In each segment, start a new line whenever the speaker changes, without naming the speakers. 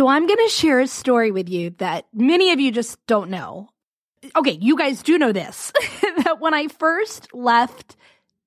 So I'm going to share a story with you that many of you just don't know. Okay, you guys do know this that when I first left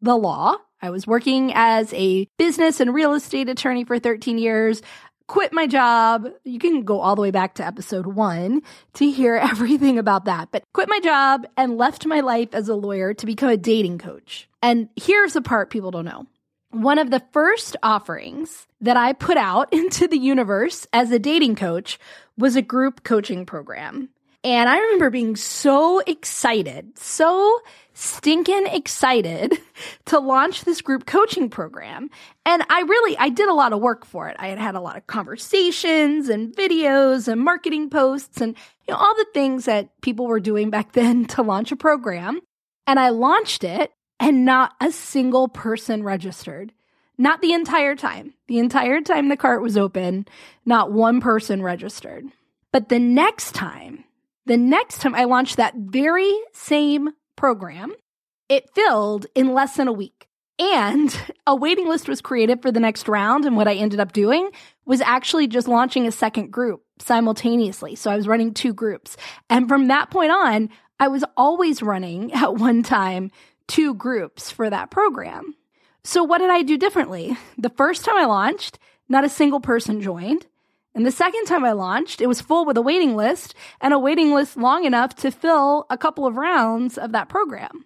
the law, I was working as a business and real estate attorney for 13 years quit my job. You can go all the way back to episode one to hear everything about that. But quit my job and left my life as a lawyer to become a dating coach. And here's the part people don't know. One of the first offerings that I put out into the universe as a dating coach was a group coaching program. And I remember being so excited, so stinking excited to launch this group coaching program. And I really, I did a lot of work for it. I had had a lot of conversations and videos and marketing posts and you know, all the things that people were doing back then to launch a program. And I launched it and not a single person registered. Not the entire time. The entire time the cart was open, not one person registered. But the next time, the next time I launched that very same program. It filled in less than a week. And a waiting list was created for the next round. And what I ended up doing was actually just launching a second group simultaneously. So I was running two groups. And from that point on, I was always running at one time two groups for that program. So what did I do differently? The first time I launched, not a single person joined. And the second time I launched, it was full with a waiting list and a waiting list long enough to fill a couple of rounds of that program.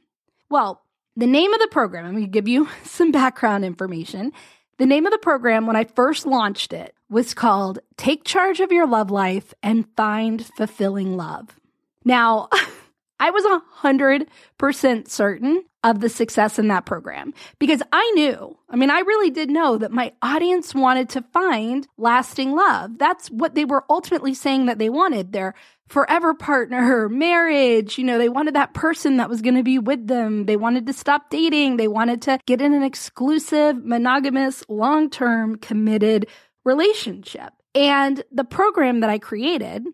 Well, the name of the program, I'm going to give you some background information. The name of the program when I first launched it was called Take Charge of Your Love Life and Find Fulfilling Love. Now, I was 100% certain of the success in that program because I knew, I mean, I really did know that my audience wanted to find lasting love. That's what they were ultimately saying that they wanted their forever partner, marriage. You know, they wanted that person that was going to be with them. They wanted to stop dating. They wanted to get in an exclusive, monogamous, long term, committed relationship. And the program that I created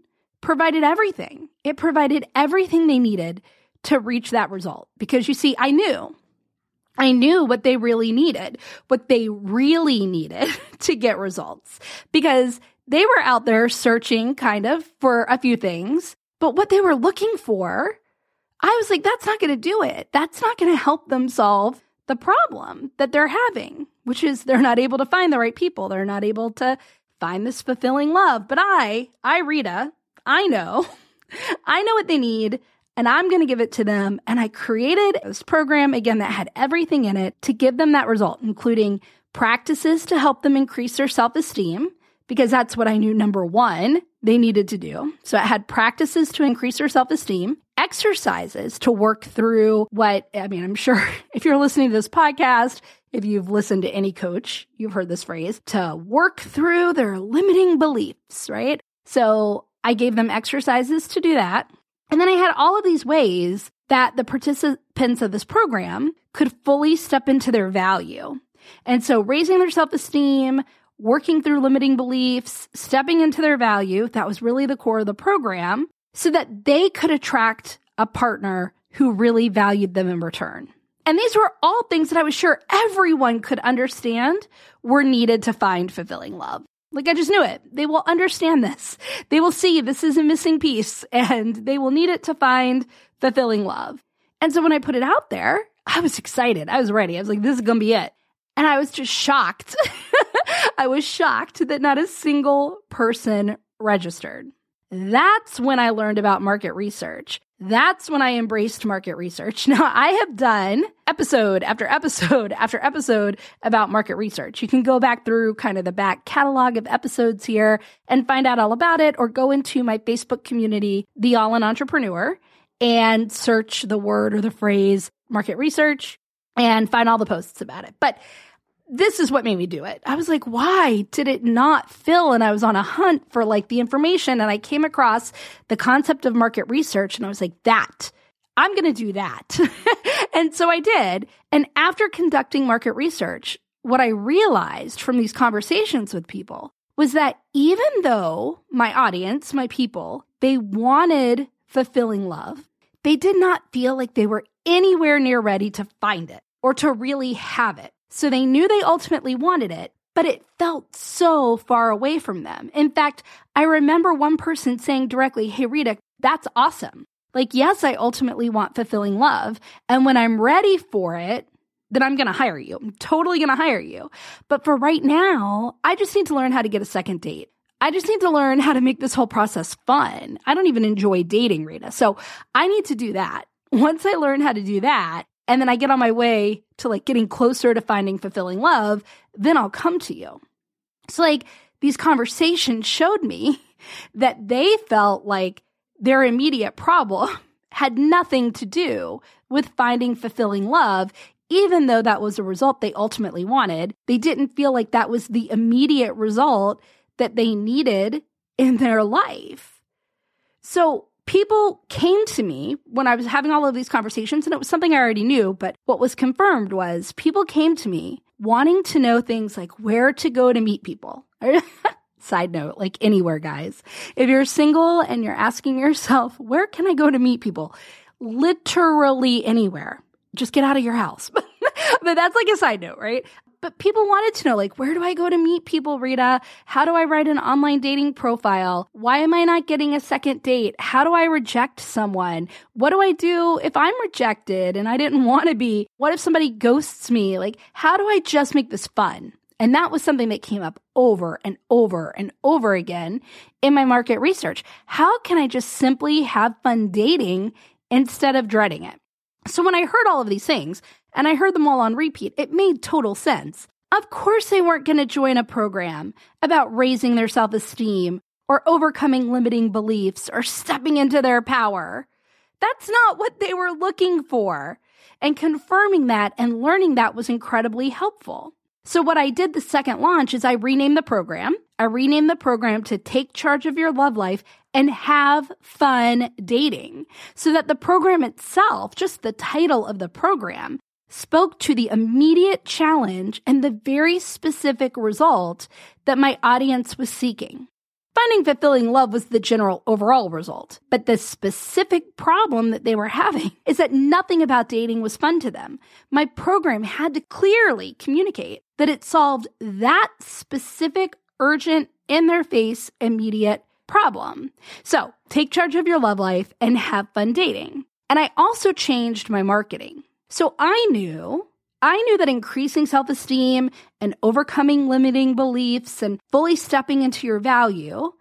provided everything. It provided everything they needed to reach that result. Because you see, I knew, I knew what they really needed, what they really needed to get results because they were out there searching kind of for a few things, but what they were looking for, I was like, that's not going to do it. That's not going to help them solve the problem that they're having, which is they're not able to find the right people. They're not able to find this fulfilling love. But I, I, Rita, I know, I know what they need and I'm going to give it to them. And I created this program again that had everything in it to give them that result, including practices to help them increase their self esteem, because that's what I knew number one they needed to do. So it had practices to increase their self esteem, exercises to work through what, I mean, I'm sure if you're listening to this podcast, if you've listened to any coach, you've heard this phrase to work through their limiting beliefs, right? So I gave them exercises to do that. And then I had all of these ways that the participants of this program could fully step into their value. And so raising their self esteem, working through limiting beliefs, stepping into their value, that was really the core of the program so that they could attract a partner who really valued them in return. And these were all things that I was sure everyone could understand were needed to find fulfilling love. Like I just knew it. They will understand this. They will see this is a missing piece and they will need it to find fulfilling love. And so when I put it out there, I was excited. I was ready. I was like, this is going to be it. And I was just shocked. I was shocked that not a single person registered. That's when I learned about market research. That's when I embraced market research. Now, I have done episode after episode after episode about market research. You can go back through kind of the back catalog of episodes here and find out all about it, or go into my Facebook community, The All In Entrepreneur, and search the word or the phrase market research and find all the posts about it. But this is what made me do it. I was like, why did it not fill? And I was on a hunt for like the information and I came across the concept of market research and I was like, that, I'm going to do that. and so I did. And after conducting market research, what I realized from these conversations with people was that even though my audience, my people, they wanted fulfilling love, they did not feel like they were anywhere near ready to find it or to really have it. So they knew they ultimately wanted it, but it felt so far away from them. In fact, I remember one person saying directly, Hey, Rita, that's awesome. Like, yes, I ultimately want fulfilling love. And when I'm ready for it, then I'm going to hire you. I'm totally going to hire you. But for right now, I just need to learn how to get a second date. I just need to learn how to make this whole process fun. I don't even enjoy dating, Rita. So I need to do that. Once I learn how to do that, and then I get on my way to like getting closer to finding fulfilling love, then I'll come to you. So, like, these conversations showed me that they felt like their immediate problem had nothing to do with finding fulfilling love, even though that was a result they ultimately wanted. They didn't feel like that was the immediate result that they needed in their life. So people came to me when I was having all of these conversations, and it was something I already knew, but what was confirmed was people came to me wanting to know things like where to go to meet people. Side note, like anywhere, guys. If you're single and you're asking yourself, where can I go to meet people? Literally anywhere. Just get out of your house. but that's like a side note, right? But people wanted to know, like, where do I go to meet people, Rita? How do I write an online dating profile? Why am I not getting a second date? How do I reject someone? What do I do if I'm rejected and I didn't want to be? What if somebody ghosts me? Like, how do I just make this fun? And that was something that came up over and over and over again in my market research. How can I just simply have fun dating instead of dreading it? So when I heard all of these things, and I heard them all on repeat. It made total sense. Of course, they weren't going to join a program about raising their self esteem or overcoming limiting beliefs or stepping into their power. That's not what they were looking for. And confirming that and learning that was incredibly helpful. So, what I did the second launch is I renamed the program. I renamed the program to Take Charge of Your Love Life and Have Fun Dating so that the program itself, just the title of the program, spoke to the immediate challenge and the very specific result that my audience was seeking. Finding fulfilling love was the general overall result, but the specific problem that they were having is that nothing about dating was fun to them. My program had to clearly communicate that it solved that specific, urgent, in their face, immediate problem. So take charge of your love life and have fun dating. And I also changed my marketing. So I knew, I knew that increasing self esteem and overcoming limiting beliefs and fully stepping into your value,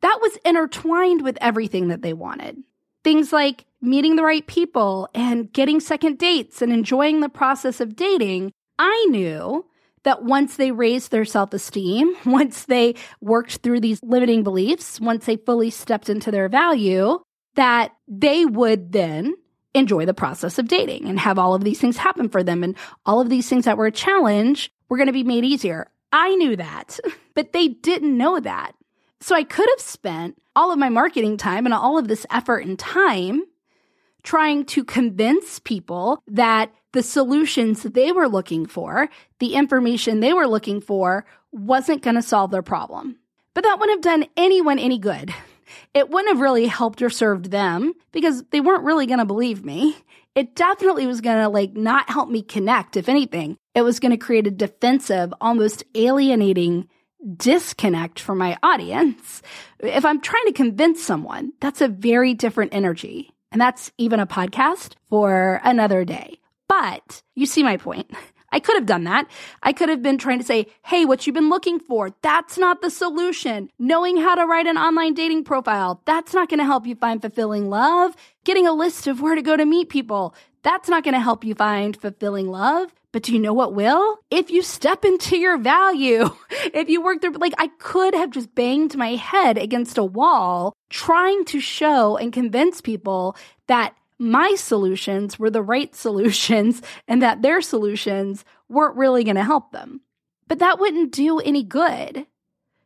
that was intertwined with everything that they wanted. Things like meeting the right people and getting second dates and enjoying the process of dating. I knew that once they raised their self esteem, once they worked through these limiting beliefs, once they fully stepped into their value, that they would then enjoy the process of dating and have all of these things happen for them. And all of these things that were a challenge were going to be made easier. I knew that, but they didn't know that. So I could have spent all of my marketing time and all of this effort and time trying to convince people that the solutions they were looking for, the information they were looking for, wasn't going to solve their problem. But that wouldn't have done anyone any good it wouldn't have really helped or served them because they weren't really going to believe me. It definitely was going to like not help me connect. If anything, it was going to create a defensive, almost alienating disconnect from my audience. If I'm trying to convince someone, that's a very different energy. And that's even a podcast for another day. But you see my point. I could have done that. I could have been trying to say, hey, what you've been looking for, that's not the solution. Knowing how to write an online dating profile, that's not going to help you find fulfilling love. Getting a list of where to go to meet people, that's not going to help you find fulfilling love. But do you know what will? If you step into your value, if you work through, like I could have just banged my head against a wall trying to show and convince people that my solutions were the right solutions and that their solutions weren't really going to help them. But that wouldn't do any good.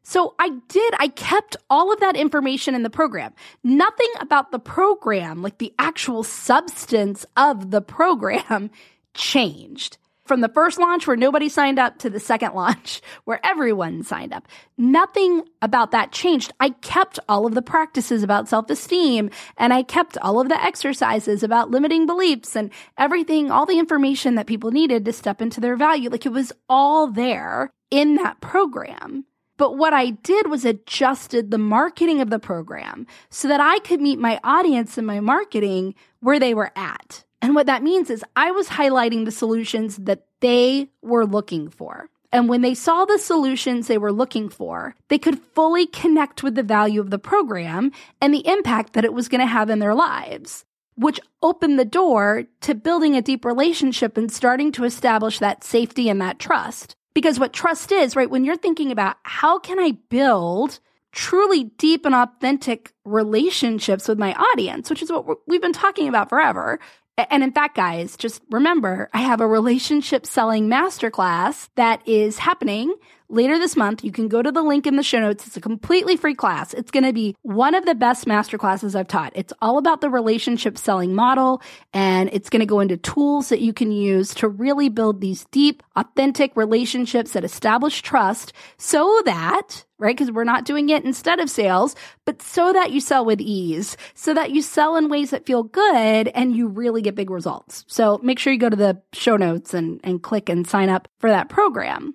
So I did, I kept all of that information in the program. Nothing about the program, like the actual substance of the program, changed from the first launch where nobody signed up to the second launch where everyone signed up. Nothing about that changed. I kept all of the practices about self esteem and I kept all of the exercises about limiting beliefs and everything, all the information that people needed to step into their value. Like it was all there in that program. But what I did was adjusted the marketing of the program so that I could meet my audience and my marketing where they were at. And what that means is I was highlighting the solutions that they were looking for. And when they saw the solutions they were looking for, they could fully connect with the value of the program and the impact that it was going to have in their lives, which opened the door to building a deep relationship and starting to establish that safety and that trust. Because what trust is, right? When you're thinking about how can I build truly deep and authentic relationships with my audience, which is what we've been talking about forever. And in fact, guys, just remember, I have a relationship selling masterclass that is happening later this month. You can go to the link in the show notes. It's a completely free class. It's going to be one of the best masterclasses I've taught. It's all about the relationship selling model and it's going to go into tools that you can use to really build these deep, authentic relationships that establish trust so that right? Because we're not doing it instead of sales, but so that you sell with ease, so that you sell in ways that feel good and you really get big results. So make sure you go to the show notes and, and click and sign up for that program.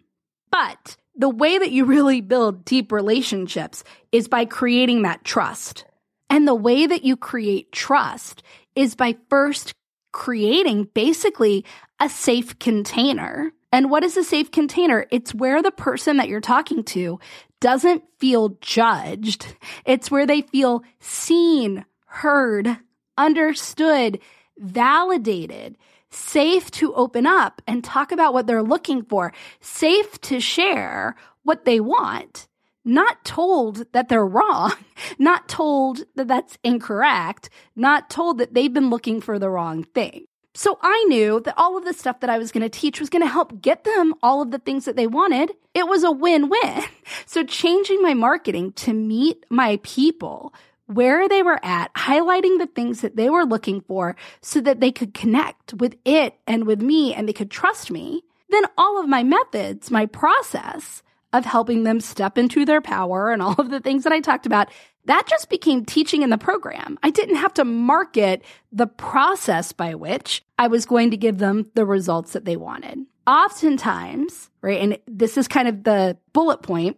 But the way that you really build deep relationships is by creating that trust. And the way that you create trust is by first creating basically a safe container. And what is a safe container? It's where the person that you're talking to doesn't feel judged. It's where they feel seen, heard, understood, validated safe to open up and talk about what they're looking for, safe to share what they want, not told that they're wrong, not told that that's incorrect, not told that they've been looking for the wrong thing. So I knew that all of the stuff that I was going to teach was going to help get them all of the things that they wanted. It was a win win. So changing my marketing to meet my people where they were at, highlighting the things that they were looking for so that they could connect with it and with me and they could trust me, then all of my methods, my process of helping them step into their power and all of the things that I talked about, that just became teaching in the program. I didn't have to market the process by which I was going to give them the results that they wanted. Oftentimes, right, and this is kind of the bullet point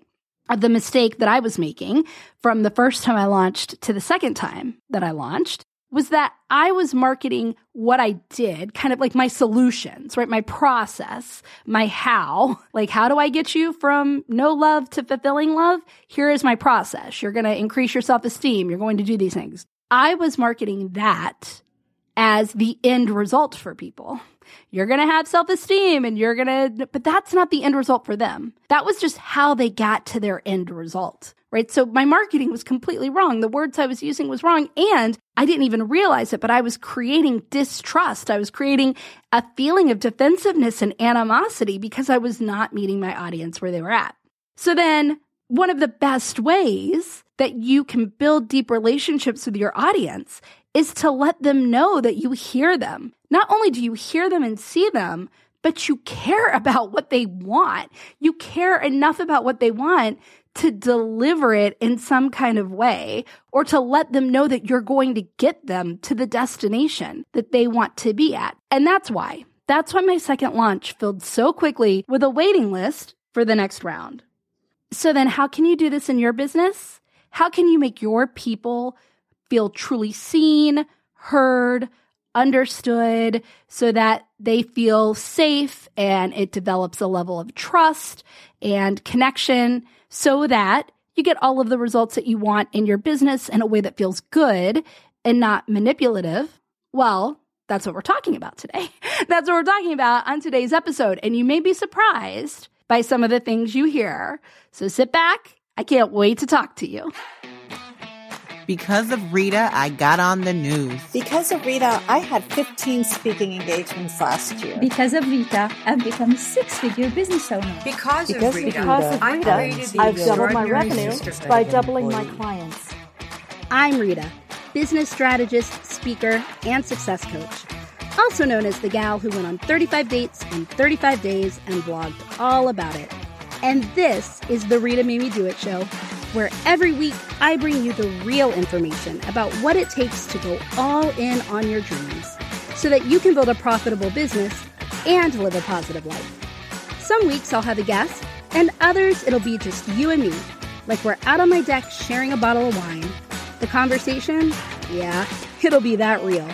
the mistake that I was making from the first time I launched to the second time that I launched was that I was marketing what I did, kind of like my solutions, right? My process, my how. Like, how do I get you from no love to fulfilling love? Here is my process. You're going to increase your self esteem. You're going to do these things. I was marketing that as the end result for people you're going to have self esteem and you're going to, but that's not the end result for them. That was just how they got to their end result, right? So my marketing was completely wrong. The words I was using was wrong. And I didn't even realize it, but I was creating distrust. I was creating a feeling of defensiveness and animosity because I was not meeting my audience where they were at. So then one of the best ways that you can build deep relationships with your audience is to let them know that you hear them. Not only do you hear them and see them, but you care about what they want. You care enough about what they want to deliver it in some kind of way or to let them know that you're going to get them to the destination that they want to be at. And that's why. That's why my second launch filled so quickly with a waiting list for the next round. So then how can you do this in your business? How can you make your people feel truly seen, heard, understood so that they feel safe and it develops a level of trust and connection so that you get all of the results that you want in your business in a way that feels good and not manipulative. Well, that's what we're talking about today. That's what we're talking about on today's episode. And you may be surprised by some of the things you hear. So sit back. I can't wait to talk to you.
Because of Rita, I got on the news.
Because of Rita, I had 15 speaking engagements last year.
Because of Rita, I've become a six-figure business owner.
Because,
because
of Rita,
because of Rita I've doubled my revenue by doubling my clients.
I'm Rita, business strategist, speaker, and success coach. Also known as the gal who went on 35 dates in 35 days and blogged all about it. And this is the Rita Made Me Do It show where every week I bring you the real information about what it takes to go all in on your dreams so that you can build a profitable business and live a positive life. Some weeks I'll have a guest,
And others, it'll be just you and me, like we're out on my deck sharing a bottle of wine. The conversation, yeah, it'll be that real.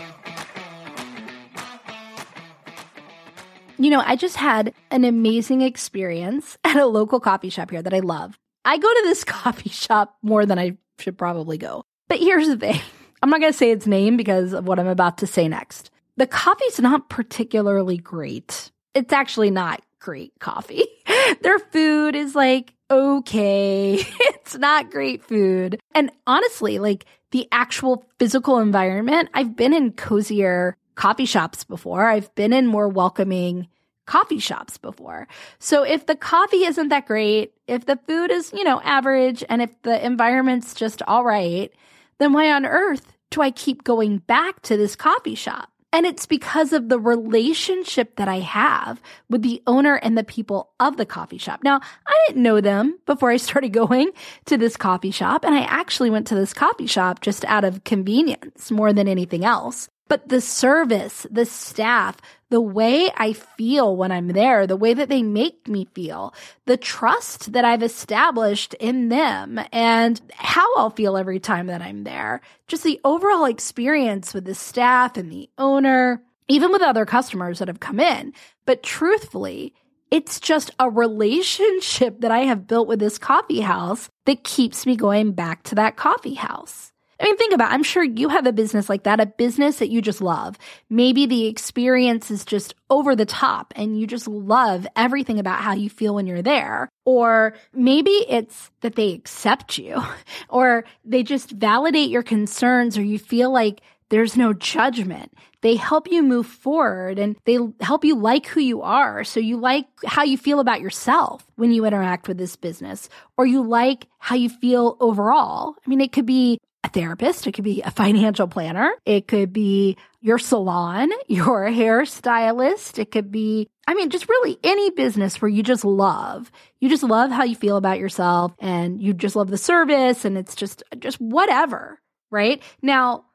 You know, I just had an amazing experience at a local coffee shop here that I love. I go to this coffee shop more than I should probably go. But here's the thing I'm not going to say its name because of what I'm about to say next. The coffee's not particularly great. It's actually not great coffee. Their food is like okay. it's not great food. And honestly, like the actual physical environment, I've been in cozier coffee shops before. I've been in more welcoming coffee shops before. So if the coffee isn't that great, if the food is, you know, average, and if the environment's just all right, then why on earth do I keep going back to this coffee shop? And it's because of the relationship that I have with the owner and the people of the coffee shop. Now, I didn't know them before I started going to this coffee shop. And I actually went to this coffee shop just out of convenience more than anything else. But the service, the staff, the way I feel when I'm there, the way that they make me feel, the trust that I've established in them and how I'll feel every time that I'm there, just the overall experience with the staff and the owner, even with other customers that have come in. But truthfully, it's just a relationship that I have built with this coffee house that keeps me going back to that coffee house. I mean, think about it. I'm sure you have a business like that, a business that you just love. Maybe the experience is just over the top and you just love everything about how you feel when you're there. Or maybe it's that they accept you or they just validate your concerns or you feel like there's no judgment. They help you move forward and they help you like who you are. So you like how you feel about yourself when you interact with this business, or you like how you feel overall. I mean, it could be a therapist, it could be a financial planner, it could be your salon, your hairstylist, it could be, I mean, just really any business where you just love. You just love how you feel about yourself and you just love the service and it's just, just whatever, right? Now,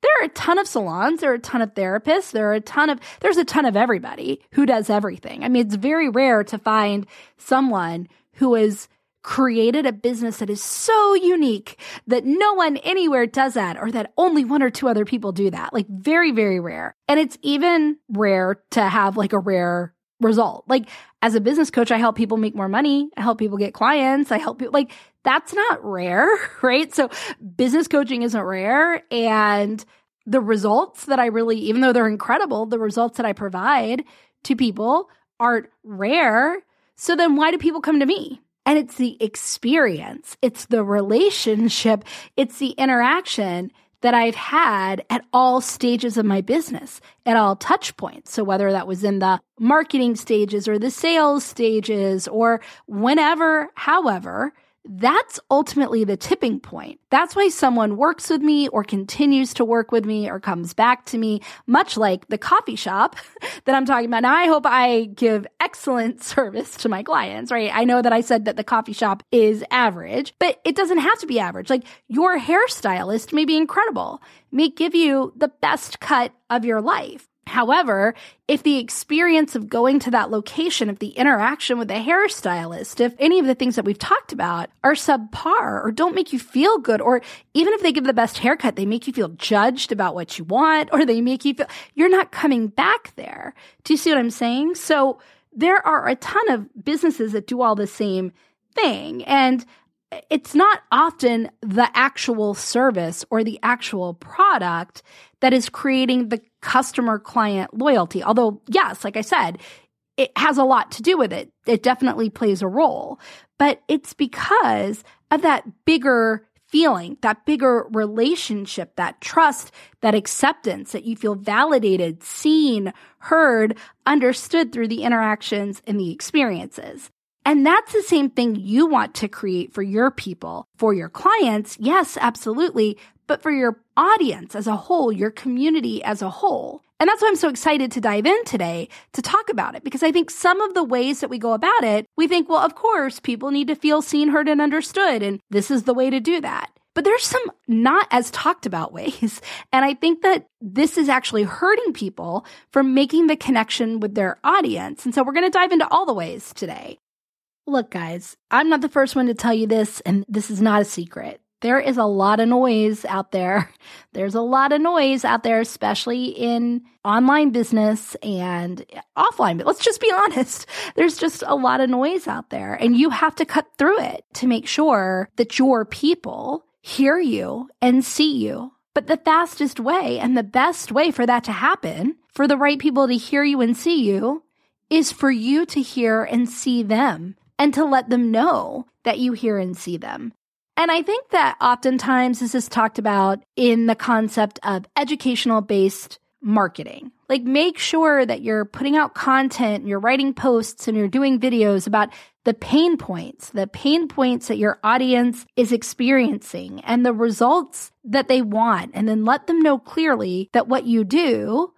there are a ton of salons, there are a ton of therapists, there are a ton of, there's a ton of everybody who does everything. I mean, it's very rare to find someone who is created a business that is so unique that no one anywhere does that or that only one or two other people do that. Like very, very rare. And it's even rare to have like a rare result. Like as a business coach, I help people make more money. I help people get clients. I help people like that's not rare, right? So business coaching isn't rare and the results that I really, even though they're incredible, the results that I provide to people aren't rare. So then why do people come to me? And it's the experience, it's the relationship, it's the interaction that I've had at all stages of my business, at all touch points. So whether that was in the marketing stages or the sales stages or whenever, however, that's ultimately the tipping point. That's why someone works with me or continues to work with me or comes back to me, much like the coffee shop that I'm talking about. Now, I hope I give excellent service to my clients, right? I know that I said that the coffee shop is average, but it doesn't have to be average. Like your hairstylist may be incredible, may give you the best cut of your life. However, if the experience of going to that location, if the interaction with the hairstylist, if any of the things that we've talked about are subpar or don't make you feel good, or even if they give the best haircut, they make you feel judged about what you want, or they make you feel you're not coming back there. Do you see what I'm saying? So there are a ton of businesses that do all the same thing. And it's not often the actual service or the actual product that is creating the customer client loyalty. Although, yes, like I said, it has a lot to do with it. It definitely plays a role, but it's because of that bigger feeling, that bigger relationship, that trust, that acceptance that you feel validated, seen, heard, understood through the interactions and the experiences. And that's the same thing you want to create for your people, for your clients. Yes, absolutely. But for your audience as a whole, your community as a whole. And that's why I'm so excited to dive in today to talk about it because I think some of the ways that we go about it, we think, well, of course, people need to feel seen, heard, and understood. And this is the way to do that. But there's some not as talked about ways. And I think that this is actually hurting people from making the connection with their audience. And so we're going to dive into all the ways today. Look, guys, I'm not the first one to tell you this, and this is not a secret. There is a lot of noise out there. There's a lot of noise out there, especially in online business and offline. But let's just be honest. There's just a lot of noise out there, and you have to cut through it to make sure that your people hear you and see you. But the fastest way and the best way for that to happen, for the right people to hear you and see you, is for you to hear and see them and to let them know that you hear and see them. And I think that oftentimes this is talked about in the concept of educational based marketing. Like make sure that you're putting out content, you're writing posts and you're doing videos about the pain points, the pain points that your audience is experiencing and the results that they want. And then let them know clearly that what you do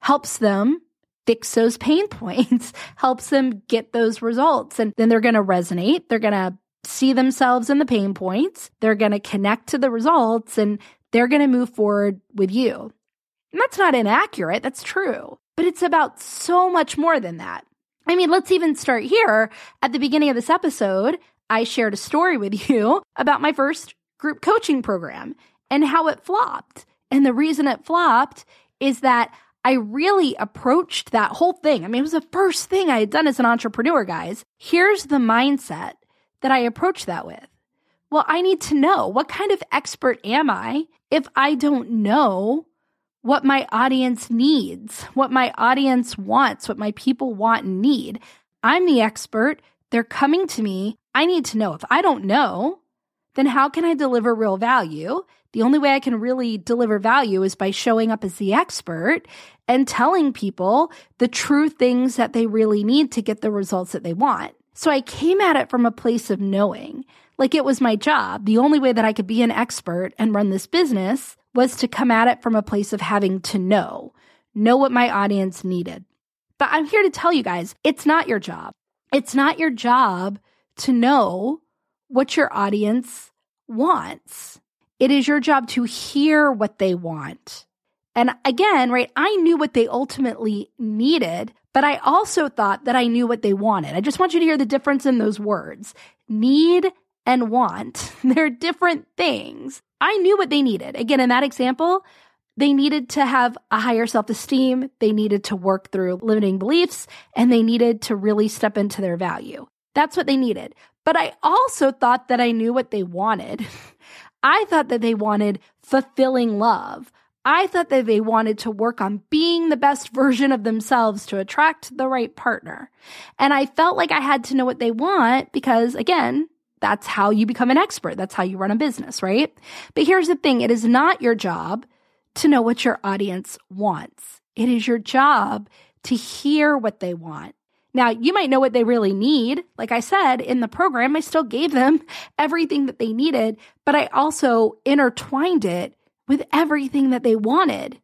helps them fix those pain points, helps them get those results. And then they're going to resonate. They're going to see themselves in the pain points. They're going to connect to the results and they're going to move forward with you. And that's not inaccurate. That's true. But it's about so much more than that. I mean, let's even start here. At the beginning of this episode, I shared a story with you about my first group coaching program and how it flopped. And the reason it flopped is that I really approached that whole thing. I mean, it was the first thing I had done as an entrepreneur, guys. Here's the mindset that I approached that with. Well, I need to know what kind of expert am I if I don't know what my audience needs, what my audience wants, what my people want and need. I'm the expert. They're coming to me. I need to know. If I don't know, then how can I deliver real value? The only way I can really deliver value is by showing up as the expert and telling people the true things that they really need to get the results that they want. So I came at it from a place of knowing, like it was my job. The only way that I could be an expert and run this business was to come at it from a place of having to know, know what my audience needed. But I'm here to tell you guys, it's not your job. It's not your job to know what your audience wants. It is your job to hear what they want. And again, right, I knew what they ultimately needed, but I also thought that I knew what they wanted. I just want you to hear the difference in those words need and want. They're different things. I knew what they needed. Again, in that example, they needed to have a higher self esteem. They needed to work through limiting beliefs and they needed to really step into their value. That's what they needed. But I also thought that I knew what they wanted. I thought that they wanted fulfilling love. I thought that they wanted to work on being the best version of themselves to attract the right partner. And I felt like I had to know what they want because, again, that's how you become an expert. That's how you run a business, right? But here's the thing it is not your job to know what your audience wants, it is your job to hear what they want. Now, you might know what they really need. Like I said in the program, I still gave them everything that they needed, but I also intertwined it with everything that they wanted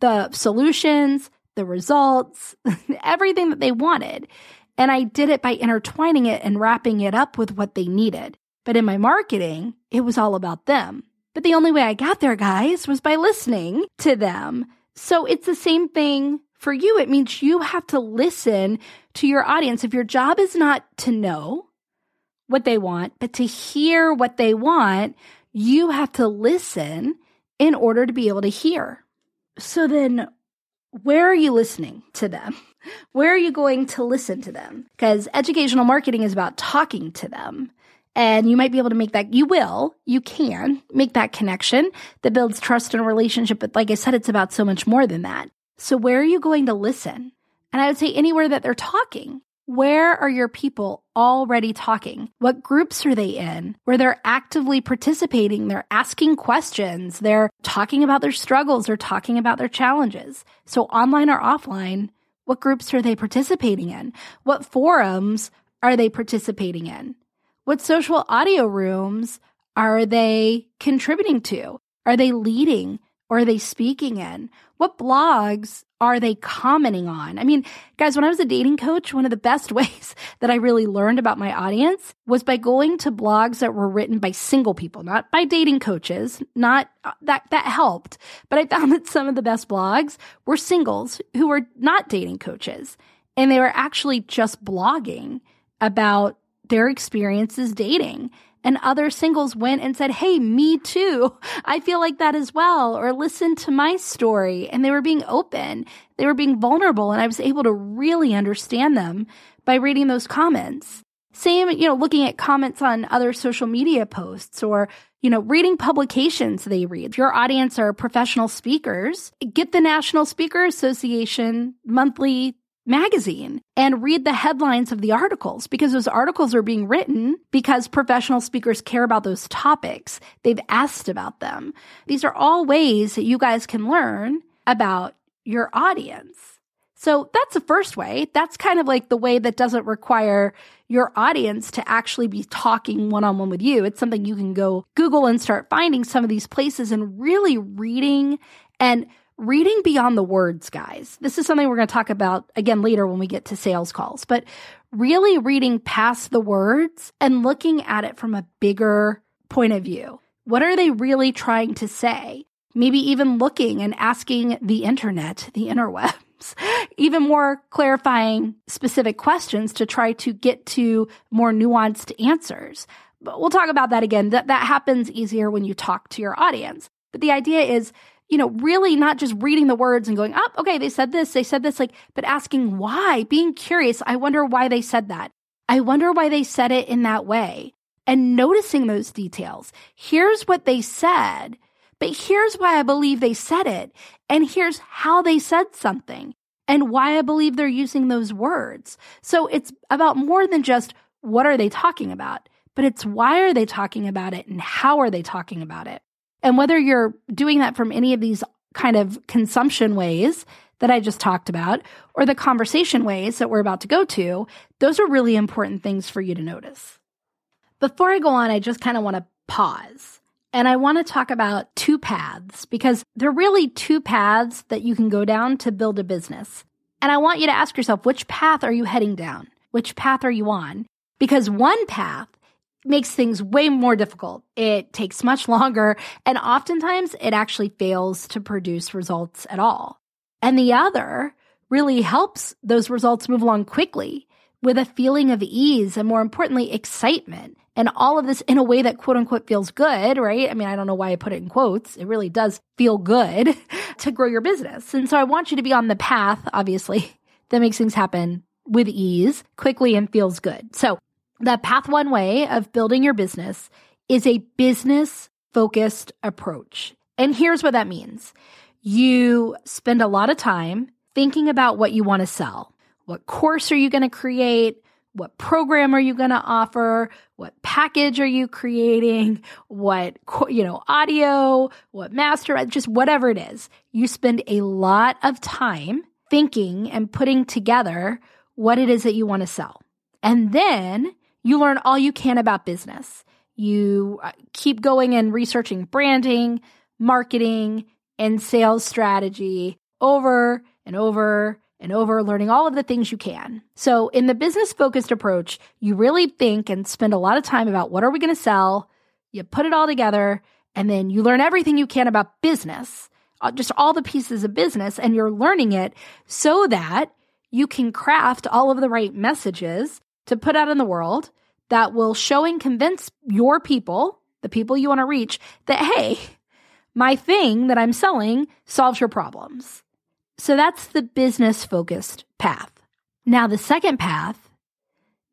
the solutions, the results, everything that they wanted. And I did it by intertwining it and wrapping it up with what they needed. But in my marketing, it was all about them. But the only way I got there, guys, was by listening to them. So it's the same thing for you. It means you have to listen to your audience. If your job is not to know what they want, but to hear what they want, you have to listen in order to be able to hear. So then, where are you listening to them? Where are you going to listen to them? Because educational marketing is about talking to them. And you might be able to make that, you will, you can make that connection that builds trust and relationship. But like I said, it's about so much more than that. So where are you going to listen? And I would say anywhere that they're talking. Where are your people already talking? What groups are they in where they're actively participating? They're asking questions. They're talking about their struggles. They're talking about their challenges. So online or offline, what groups are they participating in? What forums are they participating in? What social audio rooms are they contributing to? Are they leading are they speaking in? What blogs are they commenting on? I mean, guys, when I was a dating coach, one of the best ways that I really learned about my audience was by going to blogs that were written by single people, not by dating coaches, not uh, that, that helped. But I found that some of the best blogs were singles who were not dating coaches and they were actually just blogging about their experiences dating. And other singles went and said, Hey, me too. I feel like that as well. Or listen to my story. And they were being open. They were being vulnerable. And I was able to really understand them by reading those comments. Same, you know, looking at comments on other social media posts or, you know, reading publications they read. If your audience are professional speakers, get the National Speaker Association monthly magazine and read the headlines of the articles because those articles are being written because professional speakers care about those topics. They've asked about them. These are all ways that you guys can learn about your audience. So that's the first way. That's kind of like the way that doesn't require your audience to actually be talking one on one with you. It's something you can go Google and start finding some of these places and really reading and reading beyond the words, guys. This is something we're going to talk about again later when we get to sales calls, but really reading past the words and looking at it from a bigger point of view. What are they really trying to say? Maybe even looking and asking the internet, the interweb even more clarifying specific questions to try to get to more nuanced answers. But we'll talk about that again. That that happens easier when you talk to your audience. But the idea is, you know, really not just reading the words and going, "Oh, okay, they said this, they said this," like, but asking why, being curious. I wonder why they said that. I wonder why they said it in that way. And noticing those details. Here's what they said but here's why I believe they said it. And here's how they said something and why I believe they're using those words. So it's about more than just what are they talking about, but it's why are they talking about it and how are they talking about it? And whether you're doing that from any of these kind of consumption ways that I just talked about or the conversation ways that we're about to go to, those are really important things for you to notice. Before I go on, I just kind of want to pause and I want to talk about two paths because there are really two paths that you can go down to build a business. And I want you to ask yourself, which path are you heading down? Which path are you on? Because one path makes things way more difficult. It takes much longer, and oftentimes it actually fails to produce results at all. And the other really helps those results move along quickly with a feeling of ease and more importantly, excitement and all of this in a way that quote unquote feels good, right? I mean, I don't know why I put it in quotes. It really does feel good to grow your business. And so I want you to be on the path, obviously, that makes things happen with ease, quickly, and feels good. So the path one way of building your business is a business focused approach. And here's what that means. You spend a lot of time thinking about what you want to sell. What course are you going to create? what program are you going to offer what package are you creating what you know audio what master just whatever it is you spend a lot of time thinking and putting together what it is that you want to sell and then you learn all you can about business you uh, keep going and researching branding marketing and sales strategy over and over and over, learning all of the things you can. So, in the business focused approach, you really think and spend a lot of time about what are we going to sell? You put it all together, and then you learn everything you can about business, uh, just all the pieces of business, and you're learning it so that you can craft all of the right messages to put out in the world that will show and convince your people, the people you want to reach, that, hey, my thing that I'm selling solves your problems. So that's the business focused path. Now, the second path,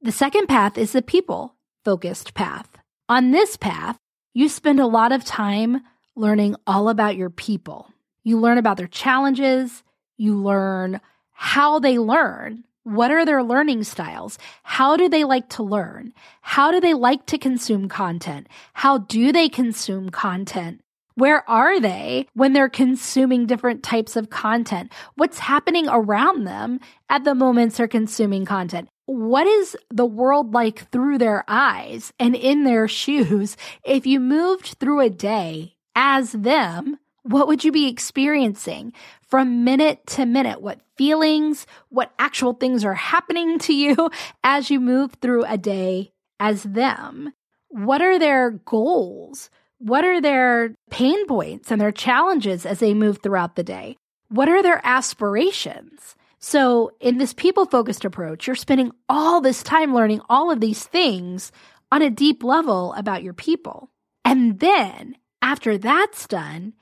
the second path is the people focused path. On this path, you spend a lot of time learning all about your people. You learn about their challenges. You learn how they learn. What are their learning styles? How do they like to learn? How do they like to consume content? How do they consume content? Where are they when they're consuming different types of content? What's happening around them at the moments they're consuming content? What is the world like through their eyes and in their shoes? If you moved through a day as them, what would you be experiencing from minute to minute? What feelings, what actual things are happening to you as you move through a day as them? What are their goals? What are their pain points and their challenges as they move throughout the day? What are their aspirations? So, in this people focused approach, you're spending all this time learning all of these things on a deep level about your people. And then, after that's done,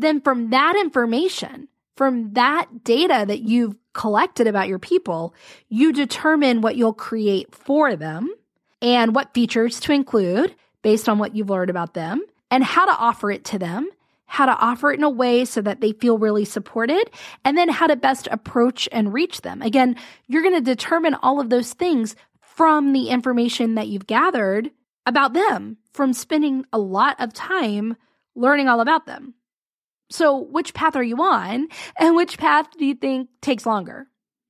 then from that information, from that data that you've collected about your people, you determine what you'll create for them and what features to include based on what you've learned about them and how to offer it to them how to offer it in a way so that they feel really supported, and then how to best approach and reach them. Again, you're going to determine all of those things from the information that you've gathered about them from spending a lot of time learning all about them. So, which path are you on, and which path do you think takes longer?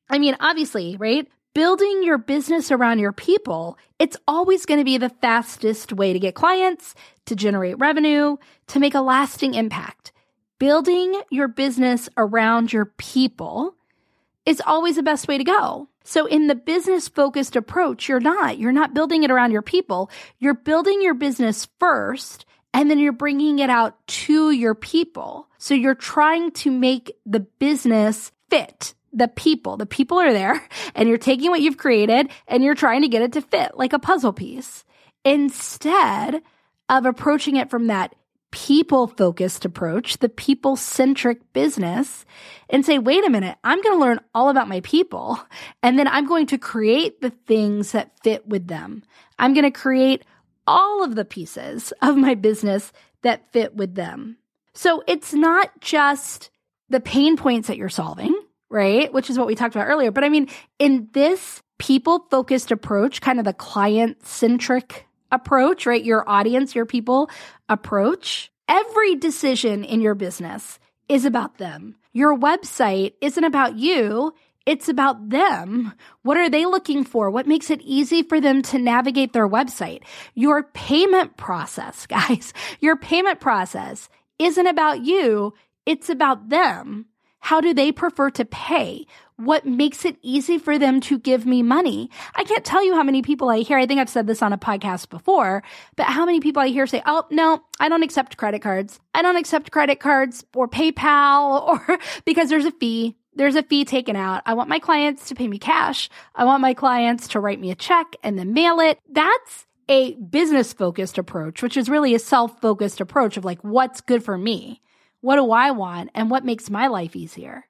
I mean, obviously, right? building your business around your people, it's always going to be the fastest way to get clients, to generate revenue, to make a lasting impact. Building your business around your people is always the best way to go. So in the business focused approach, you're not. You're not building it around your people. You're building your business first and then you're bringing it out to your people. So you're trying to make the business fit the people. The people are there and you're taking what you've created and you're trying to get it to fit like a puzzle piece instead of approaching it from that people focused approach, the people centric business and say, wait a minute, I'm going to learn all about my people and then I'm going to create the things that fit with them. I'm going to create all of the pieces of my business that fit with them. So it's not just the pain points that you're solving right? Which is what we talked about earlier. But I mean, in this people focused approach, kind of the client centric approach, right? Your audience, your people approach, every decision in your business is about them. Your website isn't about you. It's about them. What are they looking for? What makes it easy for them to navigate their website? Your payment process, guys, your payment process isn't about you. It's about them. How do they prefer to pay? What makes it easy for them to give me money? I can't tell you how many people I hear. I think I've said this on a podcast before, but how many people I hear say, Oh, no, I don't accept credit cards. I don't accept credit cards or PayPal or because there's a fee. There's a fee taken out. I want my clients to pay me cash. I want my clients to write me a check and then mail it. That's a business focused approach, which is really a self focused approach of like, what's good for me? What do I want? And what makes my life easier?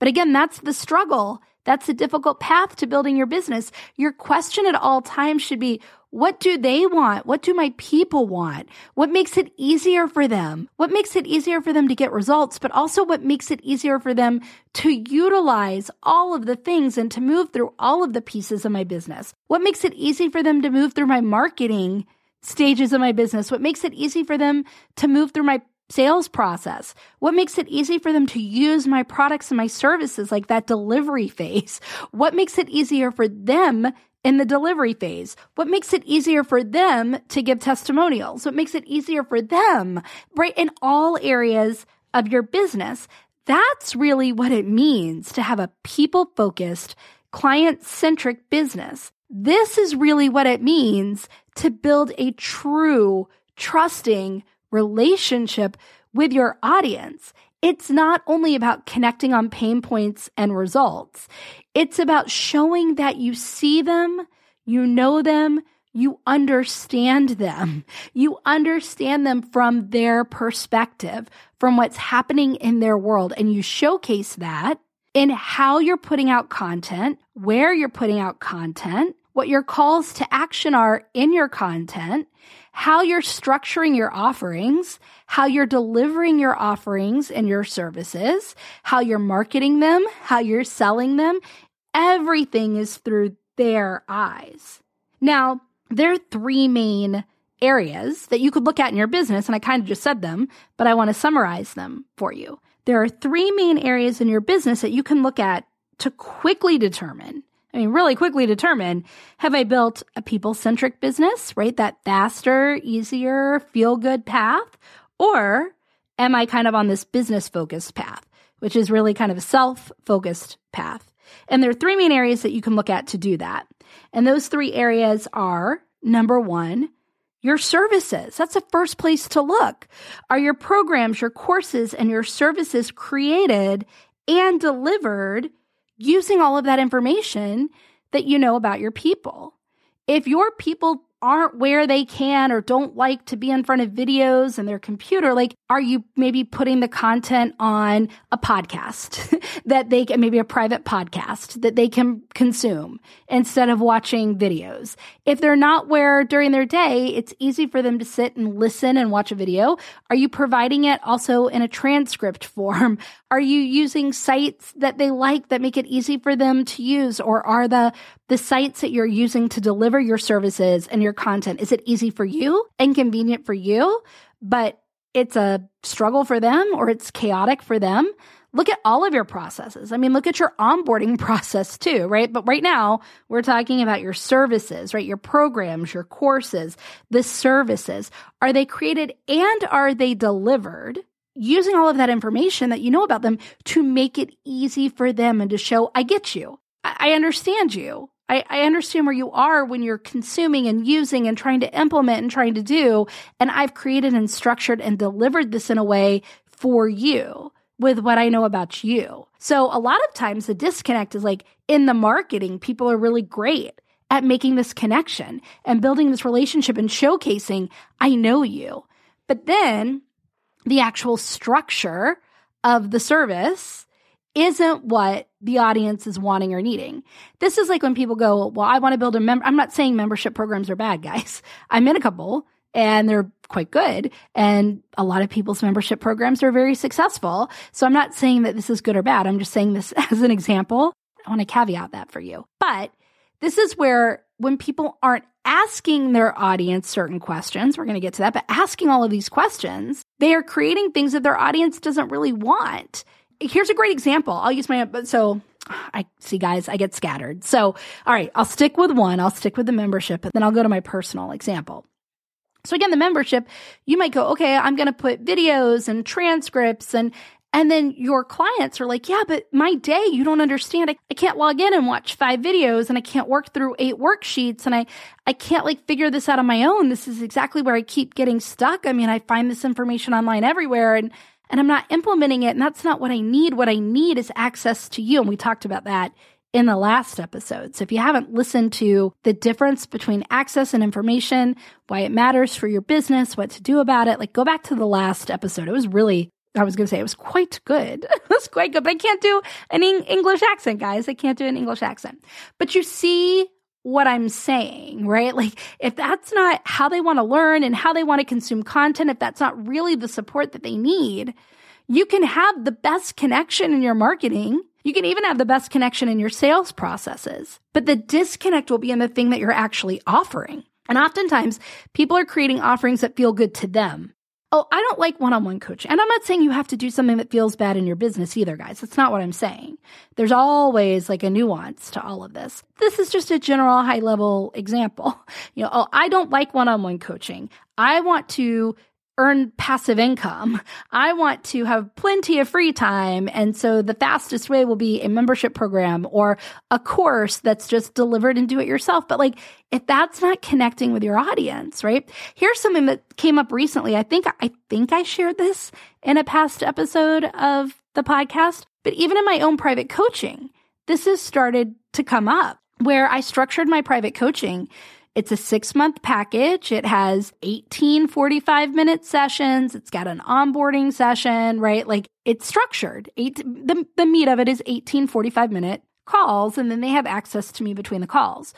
But again, that's the struggle. That's a difficult path to building your business. Your question at all times should be, what do they want? What do my people want? What makes it easier for them? What makes it easier for them to get results, but also what makes it easier for them to utilize all of the things and to move through all of the pieces of my business? What makes it easy for them to move through my marketing stages of my business? What makes it easy for them to move through my sales process? What makes it easy for them to use my products and my services like that delivery phase? What makes it easier for them in the delivery phase? What makes it easier for them to give testimonials? What makes it easier for them, right? In all areas of your business. That's really what it means to have a people focused, client centric business. This is really what it means to build a true, trusting, relationship with your audience. It's not only about connecting on pain points and results. It's about showing that you see them, you know them, you understand them. You understand them from their perspective, from what's happening in their world. And you showcase that in how you're putting out content, where you're putting out content, what your calls to action are in your content, how you're structuring your offerings, how you're delivering your offerings and your services, how you're marketing them, how you're selling them. Everything is through their eyes. Now, there are three main areas that you could look at in your business, and I kind of just said them, but I want to summarize them for you. There are three main areas in your business that you can look at to quickly determine I mean, really quickly determine have I built a people centric business, right? That faster, easier, feel good path? Or am I kind of on this business focused path, which is really kind of a self focused path? And there are three main areas that you can look at to do that. And those three areas are number one, your services. That's the first place to look. Are your programs, your courses, and your services created and delivered using all of that information that you know about your people. If your people aren't where they can or don't like to be in front of videos and their computer, like, are you maybe putting the content on a podcast that they can, maybe a private podcast that they can consume instead of watching videos? If they're not where during their day, it's easy for them to sit and listen and watch a video. Are you providing it also in a transcript form? Are you using sites that they like that make it easy for them to use? Or are the, the sites that you're using to deliver your services and your content, is it easy for you and convenient for you, but it's a struggle for them or it's chaotic for them? Look at all of your processes. I mean, look at your onboarding process too, right? But right now, we're talking about your services, right? Your programs, your courses, the services. Are they created and are they delivered using all of that information that you know about them to make it easy for them and to show, I get you. I, understand you. I, I understand where you are when you're consuming and using and trying to implement and trying to do. And I've created and structured and delivered this in a way for you with what I know about you. So a lot of times the disconnect is like in the marketing, people are really great at making this connection and building this relationship and showcasing, I know you. But then the actual structure of the service isn't what the audience is wanting or needing. This is like when people go, well, I want to build a member. I'm not saying membership programs are bad, guys. I'm in a couple and they're quite good. And a lot of people's membership programs are very successful. So I'm not saying that this is good or bad. I'm just saying this as an example. I want to caveat that for you. But this is where when people aren't asking their audience certain questions, we're going to get to that, but asking all of these questions, they are creating things that their audience doesn't really want. Here's a great example. I'll use my, so I see guys, I get scattered. So, all right, I'll stick with one. I'll stick with the membership, but then I'll go to my personal example. So again, the membership, you might go, okay, I'm going to put videos and transcripts and, and then your clients are like, yeah, but my day, you don't understand. I, I can't log in and watch five videos and I can't work through eight worksheets and I, I can't like figure this out on my own. This is exactly where I keep getting stuck. I mean, I find this information online everywhere and, and I'm not implementing it. And that's not what I need. What I need is access to you. And we talked about that in the last episode. So if you haven't listened to the difference between access and information, why it matters for your business, what to do about it, like go back to the last episode. It was really I was going to say it was quite good. it was quite good, but I can't do an English accent, guys. I can't do an English accent. But you see what I'm saying, right? Like if that's not how they want to learn and how they want to consume content, if that's not really the support that they need, you can have the best connection in your marketing you can even have the best connection in your sales processes, but the disconnect will be in the thing that you're actually offering. And oftentimes people are creating offerings that feel good to them. Oh, I don't like one on one coaching. And I'm not saying you have to do something that feels bad in your business either, guys. That's not what I'm saying. There's always like a nuance to all of this. This is just a general high level example. You know, oh, I don't like one on one coaching. I want to earn passive income. I want to have plenty of free time. And so the fastest way will be a membership program or a course that's just delivered and do it yourself. But like, if that's not connecting with your audience, right? Here's something that came up recently. I think, I think I shared this in a past episode of the podcast, but even in my own private coaching, this has started to come up where I structured my private coaching it's a six month package. It has 18 45 minute sessions. It's got an onboarding session, right? Like it's structured. Eight, the, the meat of it is 18 45 minute calls, and then they have access to me between the calls.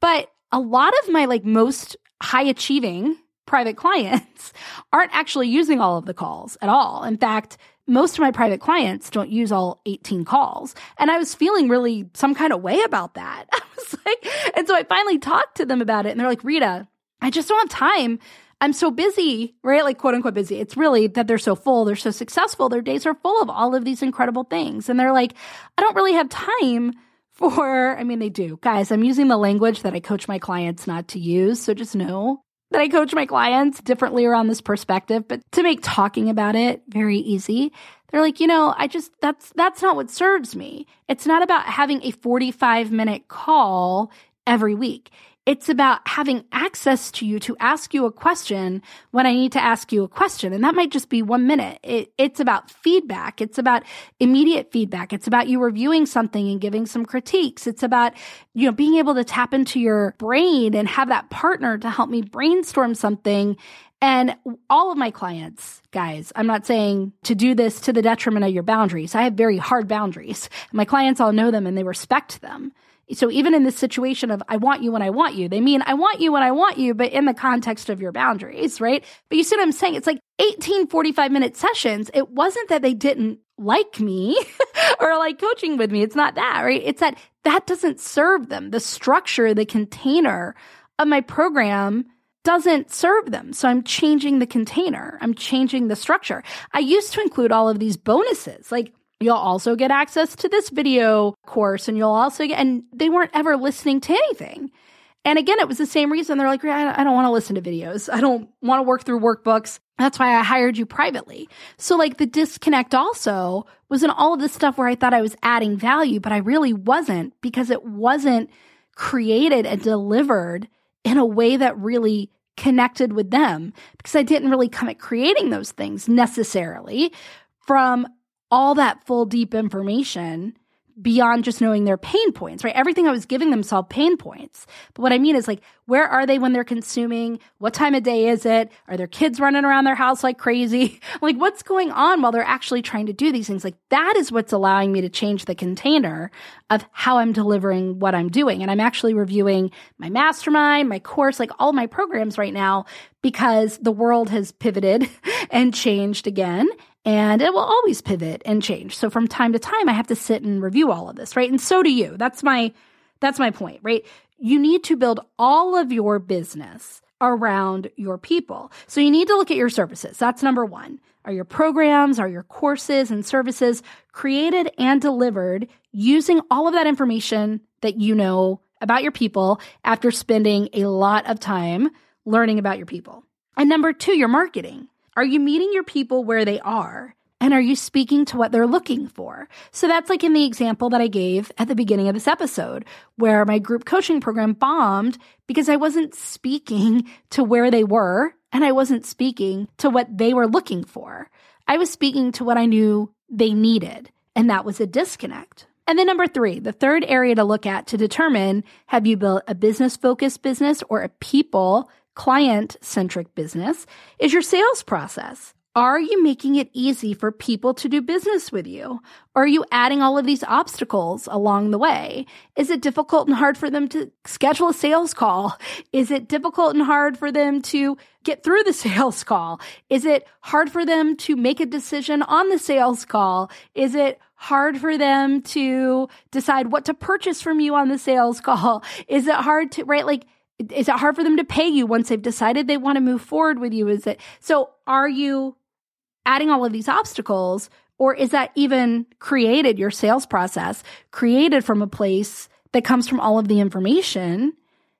But a lot of my like most high achieving private clients aren't actually using all of the calls at all. In fact, most of my private clients don't use all 18 calls. And I was feeling really some kind of way about that. I was like, and so I finally talked to them about it and they're like, Rita, I just don't have time. I'm so busy, right? Like quote unquote busy. It's really that they're so full, they're so successful, their days are full of all of these incredible things. And they're like, I don't really have time for, I mean, they do. Guys, I'm using the language that I coach my clients not to use. So just know that I coach my clients differently around this perspective, but to make talking about it very easy. They're like, you know, I just, that's, that's not what serves me. It's not about having a 45 minute call every week. It's about having access to you to ask you a question when I need to ask you a question. And that might just be one minute. It, it's about feedback. It's about immediate feedback. It's about you reviewing something and giving some critiques. It's about, you know, being able to tap into your brain and have that partner to help me brainstorm something and all of my clients, guys, I'm not saying to do this to the detriment of your boundaries. I have very hard boundaries. My clients all know them and they respect them. So even in this situation of I want you when I want you, they mean I want you when I want you, but in the context of your boundaries, right? But you see what I'm saying? It's like 18 45 minute sessions. It wasn't that they didn't like me or like coaching with me. It's not that, right? It's that that doesn't serve them. The structure, the container of my program doesn't serve them. So I'm changing the container. I'm changing the structure. I used to include all of these bonuses, like You'll also get access to this video course and you'll also get, and they weren't ever listening to anything. And again, it was the same reason. They're like, I don't want to listen to videos. I don't want to work through workbooks. That's why I hired you privately. So like the disconnect also was in all of this stuff where I thought I was adding value, but I really wasn't because it wasn't created and delivered in a way that really connected with them because I didn't really come at creating those things necessarily from all that full deep information beyond just knowing their pain points, right? Everything I was giving them solved pain points. But what I mean is like, where are they when they're consuming? What time of day is it? Are their kids running around their house like crazy? like what's going on while they're actually trying to do these things? Like that is what's allowing me to change the container of how I'm delivering what I'm doing. And I'm actually reviewing my mastermind, my course, like all my programs right now because the world has pivoted and changed again and it will always pivot and change. So from time to time I have to sit and review all of this, right? And so do you. That's my that's my point, right? You need to build all of your business around your people. So you need to look at your services. That's number 1. Are your programs, are your courses and services created and delivered using all of that information that you know about your people after spending a lot of time learning about your people? And number 2, your marketing. Are you meeting your people where they are? And are you speaking to what they're looking for? So that's like in the example that I gave at the beginning of this episode, where my group coaching program bombed because I wasn't speaking to where they were and I wasn't speaking to what they were looking for. I was speaking to what I knew they needed, and that was a disconnect. And then number three, the third area to look at to determine have you built a business focused business or a people client centric business is your sales process. Are you making it easy for people to do business with you? Or are you adding all of these obstacles along the way? Is it difficult and hard for them to schedule a sales call? Is it difficult and hard for them to get through the sales call? Is it hard for them to make a decision on the sales call? Is it hard for them to decide what to purchase from you on the sales call? Is it hard to, right? Like, is it hard for them to pay you once they've decided they want to move forward with you? Is it so? Are you adding all of these obstacles, or is that even created your sales process created from a place that comes from all of the information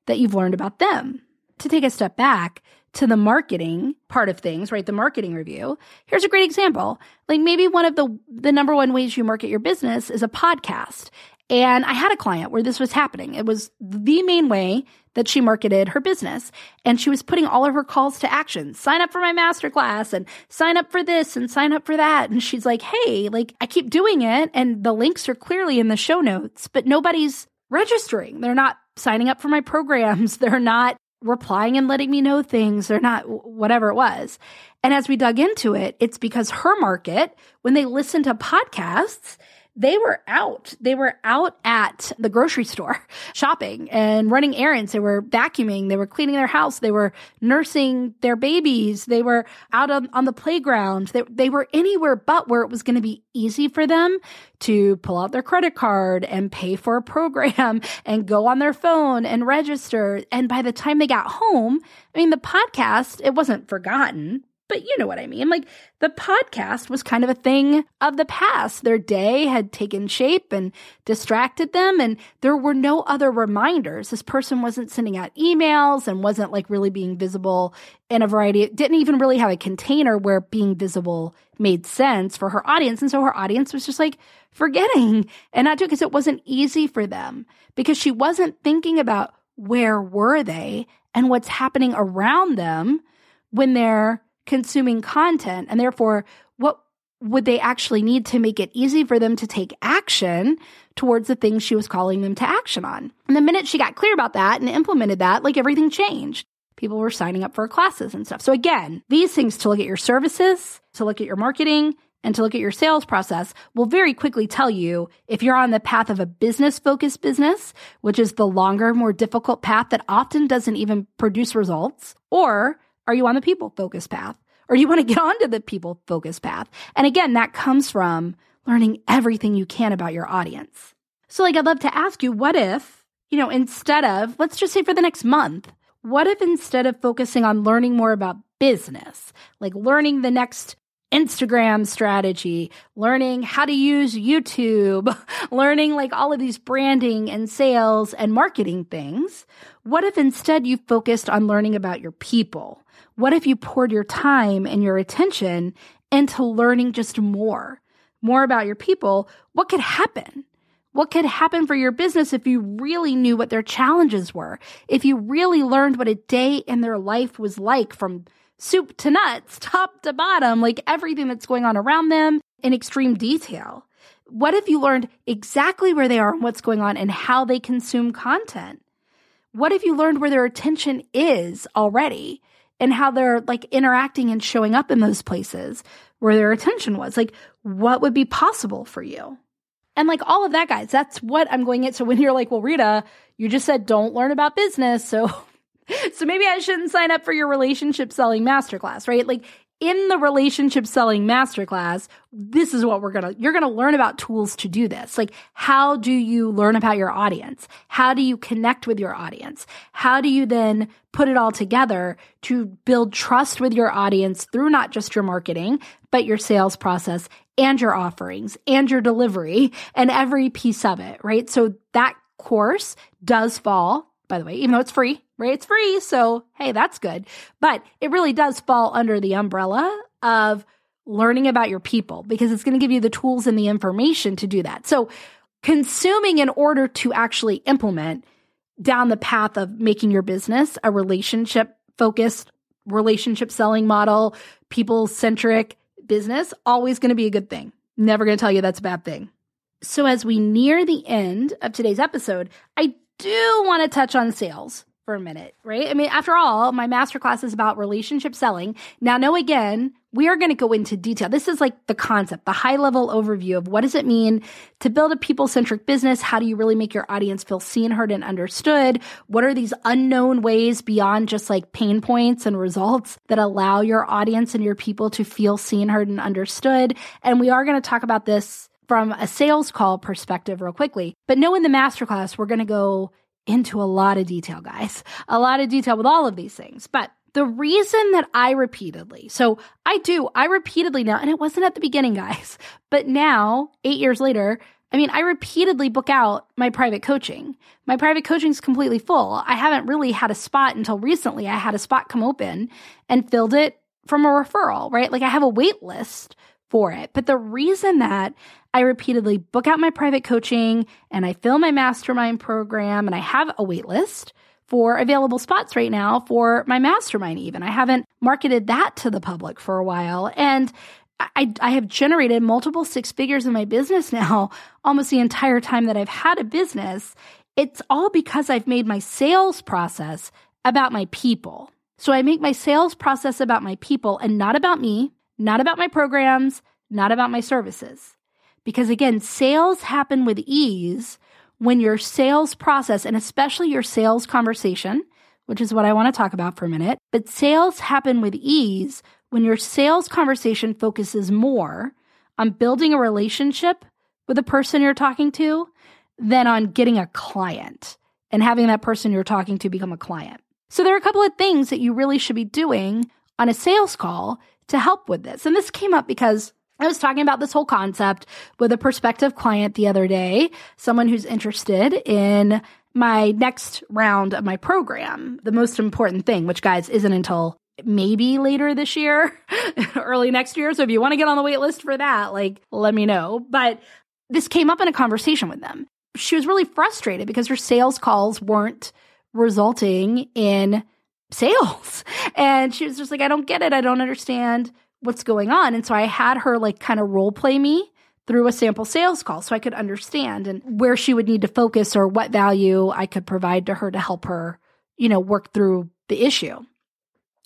that you've learned about them? To take a step back to the marketing part of things, right? The marketing review. Here's a great example. Like maybe one of the the number one ways you market your business is a podcast. And I had a client where this was happening. It was the main way that she marketed her business. And she was putting all of her calls to action. Sign up for my masterclass and sign up for this and sign up for that. And she's like, Hey, like I keep doing it and the links are clearly in the show notes, but nobody's registering. They're not signing up for my programs. They're not replying and letting me know things. They're not whatever it was. And as we dug into it, it's because her market, when they listen to podcasts, they were out. They were out at the grocery store shopping and running errands. They were vacuuming. They were cleaning their house. They were nursing their babies. They were out on, on the playground. They, they were anywhere but where it was going to be easy for them to pull out their credit card and pay for a program and go on their phone and register. And by the time they got home, I mean, the podcast, it wasn't forgotten, but you know what I mean. Like the podcast was kind of a thing of the past. Their day had taken shape and distracted them, and there were no other reminders. This person wasn't sending out emails and wasn't like really being visible in a variety, It didn't even really have a container where being visible made sense for her audience. And so her audience was just like forgetting and not doing because it wasn't easy for them because she wasn't thinking about where were they and what's happening around them when they're consuming content. And therefore, what would they actually need to make it easy for them to take action towards the things she was calling them to action on? And the minute she got clear about that and implemented that, like everything changed. People were signing up for classes and stuff. So again, these things to look at your services, to look at your marketing, and to look at your sales process will very quickly tell you if you're on the path of a business focused business, which is the longer, more difficult path that often doesn't even produce results, or are you on the people focused path? Or do you want to get onto the people focused path? And again, that comes from learning everything you can about your audience. So, like, I'd love to ask you, what if, you know, instead of, let's just say for the next month, what if instead of focusing on learning more about business, like learning the next Instagram strategy, learning how to use YouTube, learning like all of these branding and sales and marketing things. What if instead you focused on learning about your people? What if you poured your time and your attention into learning just more, more about your people? What could happen? What could happen for your business if you really knew what their challenges were? If you really learned what a day in their life was like from soup to nuts, top to bottom, like everything that's going on around them in extreme detail. What if you learned exactly where they are and what's going on and how they consume content? What if you learned where their attention is already and how they're like interacting and showing up in those places where their attention was? Like, what would be possible for you? And like all of that, guys, that's what I'm going. So when you're like, well, Rita, you just said don't learn about business. So so maybe I shouldn't sign up for your relationship selling masterclass, right? Like in the relationship selling masterclass, this is what we're going to, you're going to learn about tools to do this. Like, how do you learn about your audience? How do you connect with your audience? How do you then put it all together to build trust with your audience through not just your marketing, but your sales process and your offerings and your delivery and every piece of it, right? So that course does fall by the way, even though it's free, right? It's free. So, hey, that's good. But it really does fall under the umbrella of learning about your people because it's going to give you the tools and the information to do that. So, consuming in order to actually implement down the path of making your business a relationship focused, relationship selling model, people centric business, always going to be a good thing. Never going to tell you that's a bad thing. So, as we near the end of today's episode, I do want to touch on sales for a minute, right? I mean, after all, my masterclass is about relationship selling. Now, no, again, we are going to go into detail. This is like the concept, the high level overview of what does it mean to build a people centric business? How do you really make your audience feel seen, heard, and understood? What are these unknown ways beyond just like pain points and results that allow your audience and your people to feel seen, heard, and understood? And we are going to talk about this from a sales call perspective real quickly. But no, in the masterclass, we're going to go into a lot of detail, guys, a lot of detail with all of these things. But the reason that I repeatedly, so I do, I repeatedly now, and it wasn't at the beginning, guys, but now, eight years later, I mean, I repeatedly book out my private coaching. My private coaching is completely full. I haven't really had a spot until recently. I had a spot come open and filled it from a referral, right? Like I have a wait list for it. But the reason that I repeatedly book out my private coaching and I fill my mastermind program and I have a wait list for available spots right now for my mastermind, even. I haven't marketed that to the public for a while. And I, I have generated multiple six figures in my business now almost the entire time that I've had a business. It's all because I've made my sales process about my people. So I make my sales process about my people and not about me, not about my programs, not about my services. Because again, sales happen with ease when your sales process and especially your sales conversation, which is what I want to talk about for a minute, but sales happen with ease when your sales conversation focuses more on building a relationship with the person you're talking to than on getting a client and having that person you're talking to become a client. So there are a couple of things that you really should be doing on a sales call to help with this. And this came up because I was talking about this whole concept with a prospective client the other day, someone who's interested in my next round of my program, the most important thing, which guys isn't until maybe later this year, early next year. So if you want to get on the wait list for that, like let me know. But this came up in a conversation with them. She was really frustrated because her sales calls weren't resulting in sales. And she was just like, I don't get it. I don't understand what's going on. And so I had her like kind of role play me through a sample sales call so I could understand and where she would need to focus or what value I could provide to her to help her, you know, work through the issue.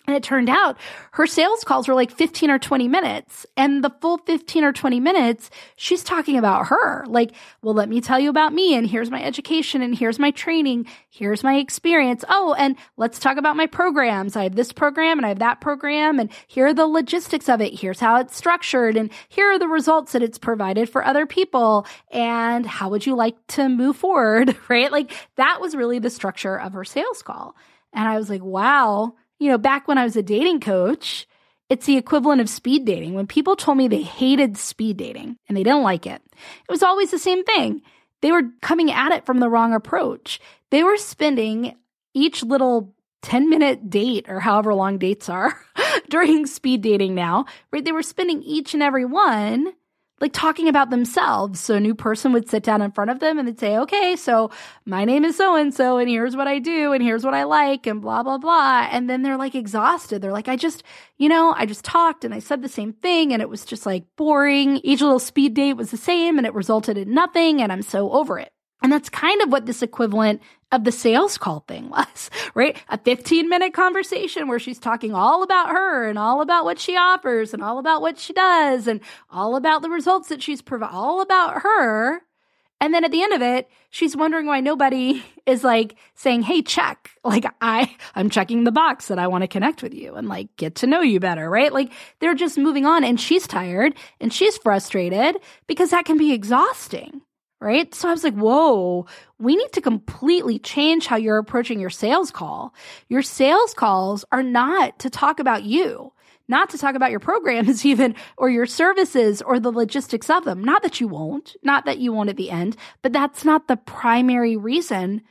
And it turned out her sales calls were like 15 or 20 minutes. And the full 15 or 20 minutes, she's talking about her. Like, well, let me tell you about me. And here's my education. And here's my training. Here's my experience. Oh, and let's talk about my programs. I have this program and I have that program. And here are the logistics of it. Here's how it's structured. And here are the results that it's provided for other people. And how would you like to move forward? Right? Like that was really the structure of her sales call. And I was like, wow you know, back when I was a dating coach, it's the equivalent of speed dating. When people told me they hated speed dating and they didn't like it, it was always the same thing. They were coming at it from the wrong approach. They were spending each little 10 minute date or however long dates are during speed dating now, right? They were spending each and every one like talking about themselves. So a new person would sit down in front of them and they'd say, okay, so my name is so and so, and here's what I do, and here's what I like, and blah, blah, blah. And then they're like exhausted. They're like, I just, you know, I just talked and I said the same thing, and it was just like boring. Each little speed date was the same, and it resulted in nothing, and I'm so over it. And that's kind of what this equivalent of the sales call thing was, right? A 15 minute conversation where she's talking all about her and all about what she offers and all about what she does and all about the results that she's provided, all about her. And then at the end of it, she's wondering why nobody is like saying, Hey, check. Like I, I'm checking the box that I want to connect with you and like get to know you better, right? Like they're just moving on and she's tired and she's frustrated because that can be exhausting right? So I was like, whoa, we need to completely change how you're approaching your sales call. Your sales calls are not to talk about you, not to talk about your programs even, or your services or the logistics of them. Not that you won't, not that you won't at the end, but that's not the primary reason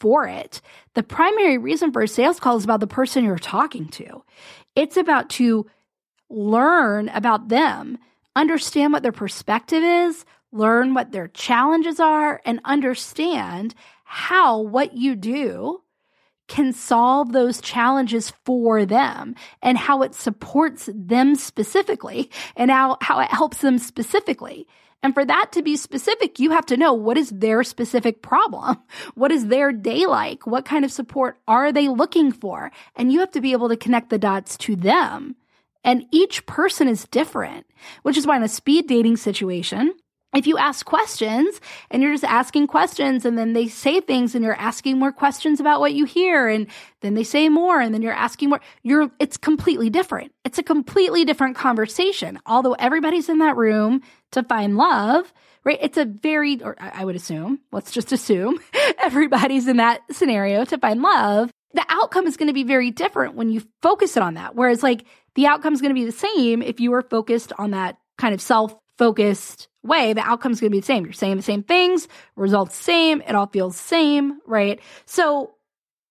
for it. The primary reason for a sales call is about the person you're talking to. It's about to learn about them, understand what their perspective is, learn what their challenges are, and understand how what you do can solve those challenges for them and how it supports them specifically and how, how it helps them specifically. And for that to be specific, you have to know what is their specific problem? What is their day like? What kind of support are they looking for? And you have to be able to connect the dots to them. And each person is different, which is why in a speed dating situation, if you ask questions and you're just asking questions and then they say things and you're asking more questions about what you hear and then they say more and then you're asking more you're it's completely different. It's a completely different conversation. Although everybody's in that room to find love right? It's a very or i would assume let's just assume everybody's in that scenario to find love. The outcome is going to be very different when you focus it on that. Whereas like the outcome is going to be the same if you were focused on that kind of self focused way, the outcome's going to be the same. You're saying the same things, results same, it all feels same, right? So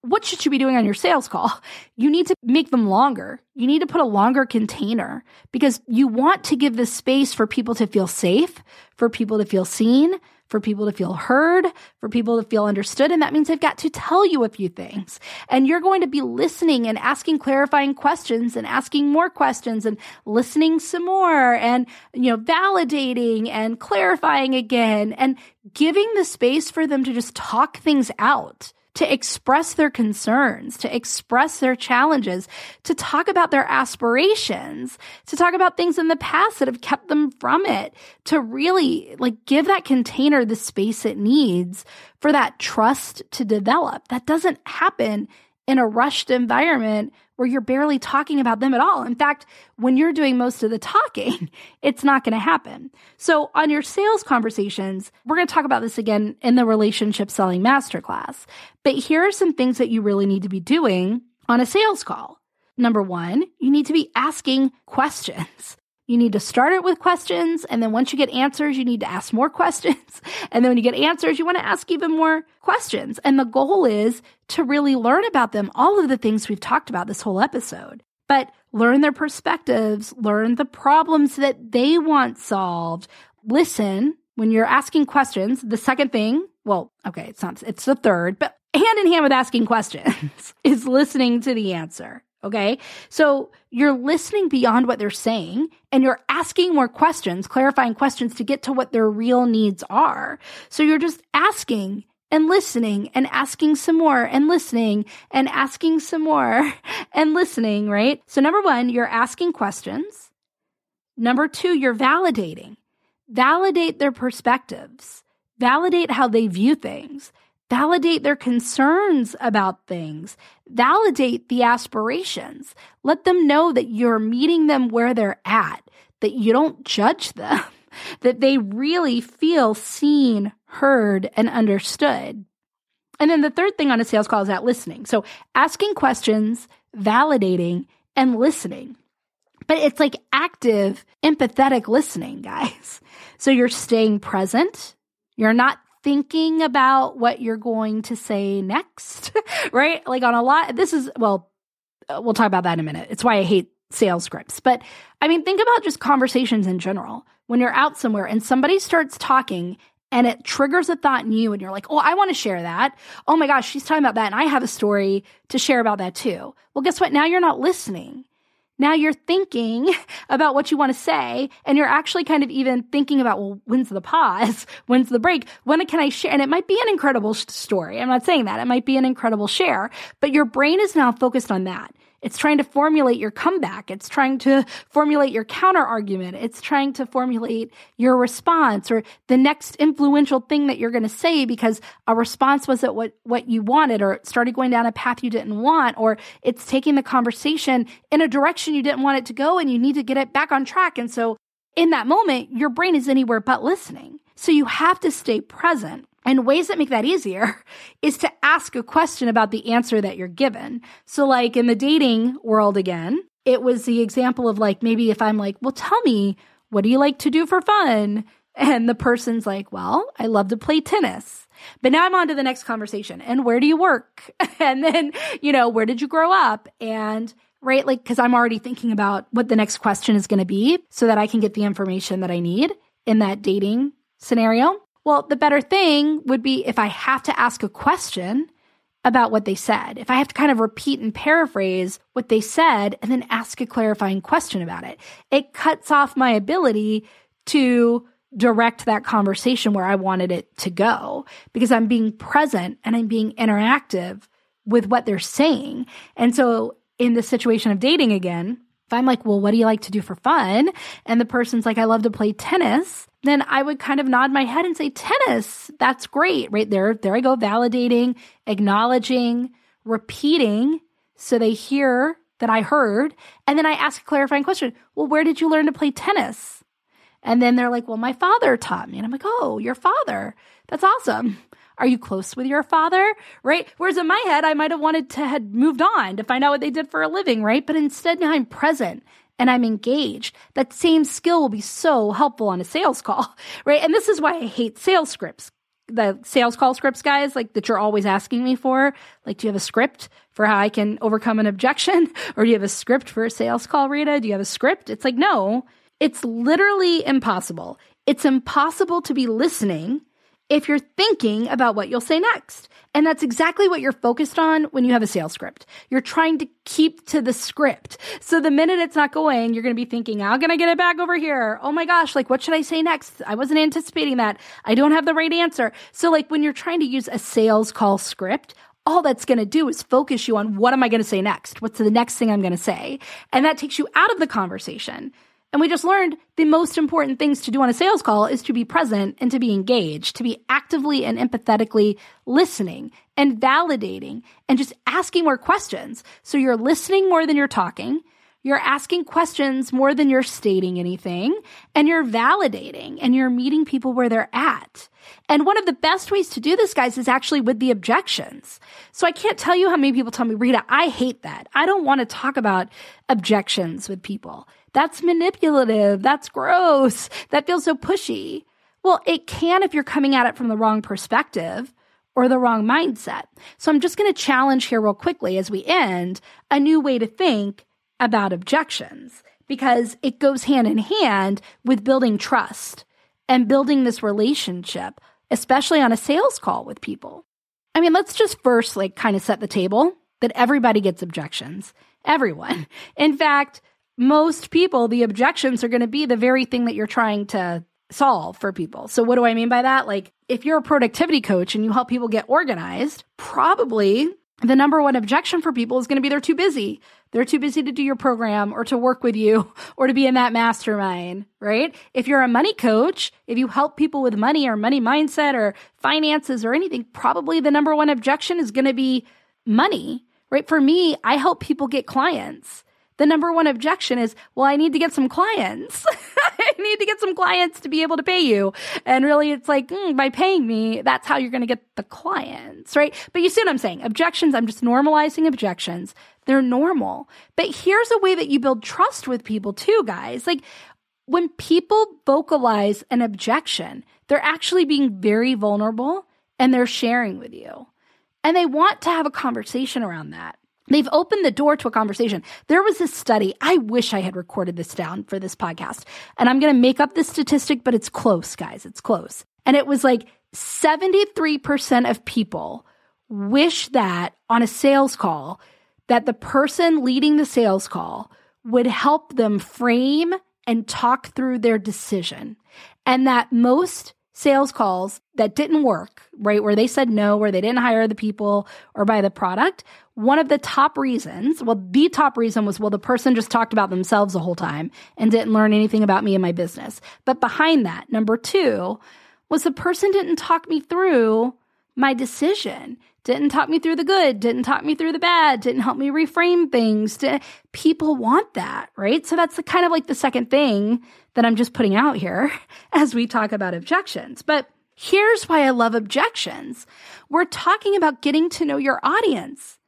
what should you be doing on your sales call? You need to make them longer. You need to put a longer container because you want to give the space for people to feel safe, for people to feel seen, for people to feel heard, for people to feel understood. And that means they've got to tell you a few things. And you're going to be listening and asking clarifying questions and asking more questions and listening some more and, you know, validating and clarifying again and giving the space for them to just talk things out to express their concerns, to express their challenges, to talk about their aspirations, to talk about things in the past that have kept them from it, to really like give that container the space it needs for that trust to develop. That doesn't happen in a rushed environment where you're barely talking about them at all. In fact, when you're doing most of the talking, it's not going to happen. So on your sales conversations, we're going to talk about this again in the relationship selling masterclass. But here are some things that you really need to be doing on a sales call. Number one, you need to be asking questions. You need to start it with questions. And then once you get answers, you need to ask more questions. And then when you get answers, you want to ask even more questions. And the goal is to really learn about them, all of the things we've talked about this whole episode, but learn their perspectives, learn the problems that they want solved. Listen when you're asking questions. The second thing, well, okay, it's not, it's the third, but hand in hand with asking questions is listening to the answer. Okay. So you're listening beyond what they're saying and you're asking more questions, clarifying questions to get to what their real needs are. So you're just asking and listening and asking some more and listening and asking some more and listening, right? So number one, you're asking questions. Number two, you're validating. Validate their perspectives. Validate how they view things. Validate their concerns about things. Validate the aspirations. Let them know that you're meeting them where they're at, that you don't judge them, that they really feel seen, heard, and understood. And then the third thing on a sales call is that listening. So asking questions, validating, and listening. But it's like active, empathetic listening, guys. So you're staying present. You're not thinking about what you're going to say next, right? Like on a lot, this is, well, uh, we'll talk about that in a minute. It's why I hate sales scripts. But I mean, think about just conversations in general. When you're out somewhere and somebody starts talking and it triggers a thought in you and you're like, oh, I want to share that. Oh my gosh, she's talking about that. And I have a story to share about that too. Well, guess what? Now you're not listening. Now you're thinking about what you want to say, and you're actually kind of even thinking about, well, when's the pause? When's the break? When can I share? And it might be an incredible story. I'm not saying that. It might be an incredible share, but your brain is now focused on that. It's trying to formulate your comeback. It's trying to formulate your counter argument. It's trying to formulate your response or the next influential thing that you're going to say because a response wasn't what, what you wanted or it started going down a path you didn't want or it's taking the conversation in a direction you didn't want it to go and you need to get it back on track. And so in that moment, your brain is anywhere but listening. So you have to stay present. And ways that make that easier is to ask a question about the answer that you're given. So, like in the dating world again, it was the example of like maybe if I'm like, well, tell me, what do you like to do for fun? And the person's like, well, I love to play tennis. But now I'm on to the next conversation. And where do you work? and then, you know, where did you grow up? And right, like, cause I'm already thinking about what the next question is going to be so that I can get the information that I need in that dating scenario. Well, the better thing would be if I have to ask a question about what they said. If I have to kind of repeat and paraphrase what they said and then ask a clarifying question about it, it cuts off my ability to direct that conversation where I wanted it to go because I'm being present and I'm being interactive with what they're saying. And so in the situation of dating again, if I'm like, well, what do you like to do for fun? And the person's like, I love to play tennis then I would kind of nod my head and say, tennis, that's great. Right there, there I go, validating, acknowledging, repeating so they hear that I heard. And then I ask a clarifying question Well, where did you learn to play tennis? And then they're like, Well, my father taught me. And I'm like, Oh, your father. That's awesome. Are you close with your father? Right? Whereas in my head, I might have wanted to had moved on to find out what they did for a living, right? But instead now I'm present and I'm engaged, that same skill will be so helpful on a sales call, right? And this is why I hate sales scripts. The sales call scripts, guys, like that you're always asking me for. Like, do you have a script for how I can overcome an objection? Or do you have a script for a sales call, Rita? Do you have a script? It's like, no, it's literally impossible. It's impossible to be listening if you're thinking about what you'll say next. And that's exactly what you're focused on when you have a sales script. You're trying to keep to the script. So the minute it's not going, you're going to be thinking, how can I get it back over here? Oh my gosh, like what should I say next? I wasn't anticipating that. I don't have the right answer. So like when you're trying to use a sales call script, all that's going to do is focus you on what am I going to say next? What's the next thing I'm going to say? And that takes you out of the conversation. And we just learned the most important things to do on a sales call is to be present and to be engaged, to be actively and empathetically listening and validating and just asking more questions. So you're listening more than you're talking. You're asking questions more than you're stating anything and you're validating and you're meeting people where they're at. And one of the best ways to do this, guys, is actually with the objections. So I can't tell you how many people tell me, Rita, I hate that. I don't want to talk about objections with people. That's manipulative. That's gross. That feels so pushy. Well, it can if you're coming at it from the wrong perspective or the wrong mindset. So I'm just going to challenge here real quickly as we end a new way to think about objections because it goes hand in hand with building trust and building this relationship, especially on a sales call with people. I mean, let's just first like kind of set the table that everybody gets objections. Everyone. In fact, most people, the objections are going to be the very thing that you're trying to solve for people. So, what do I mean by that? Like, if you're a productivity coach and you help people get organized, probably the number one objection for people is going to be they're too busy. They're too busy to do your program or to work with you or to be in that mastermind, right? If you're a money coach, if you help people with money or money mindset or finances or anything, probably the number one objection is going to be money, right? For me, I help people get clients the number one objection is, well, I need to get some clients. I need to get some clients to be able to pay you. And really, it's like, mm, by paying me, that's how you're going to get the clients, right? But you see what I'm saying? Objections, I'm just normalizing objections. They're normal. But here's a way that you build trust with people too, guys. Like, when people vocalize an objection, they're actually being very vulnerable and they're sharing with you. And they want to have a conversation around that. They've opened the door to a conversation. There was this study. I wish I had recorded this down for this podcast. And I'm going to make up this statistic, but it's close, guys. It's close. And it was like 73% of people wish that on a sales call, that the person leading the sales call would help them frame and talk through their decision. And that most sales calls that didn't work, right? Where they said no, where they didn't hire the people or buy the product. One of the top reasons, well, the top reason was, well, the person just talked about themselves the whole time and didn't learn anything about me and my business. But behind that, number two was the person didn't talk me through my decision, didn't talk me through the good, didn't talk me through the bad, didn't help me reframe things. People want that, right? So that's the kind of like the second thing that I'm just putting out here as we talk about objections. But here's why I love objections. We're talking about getting to know your audience.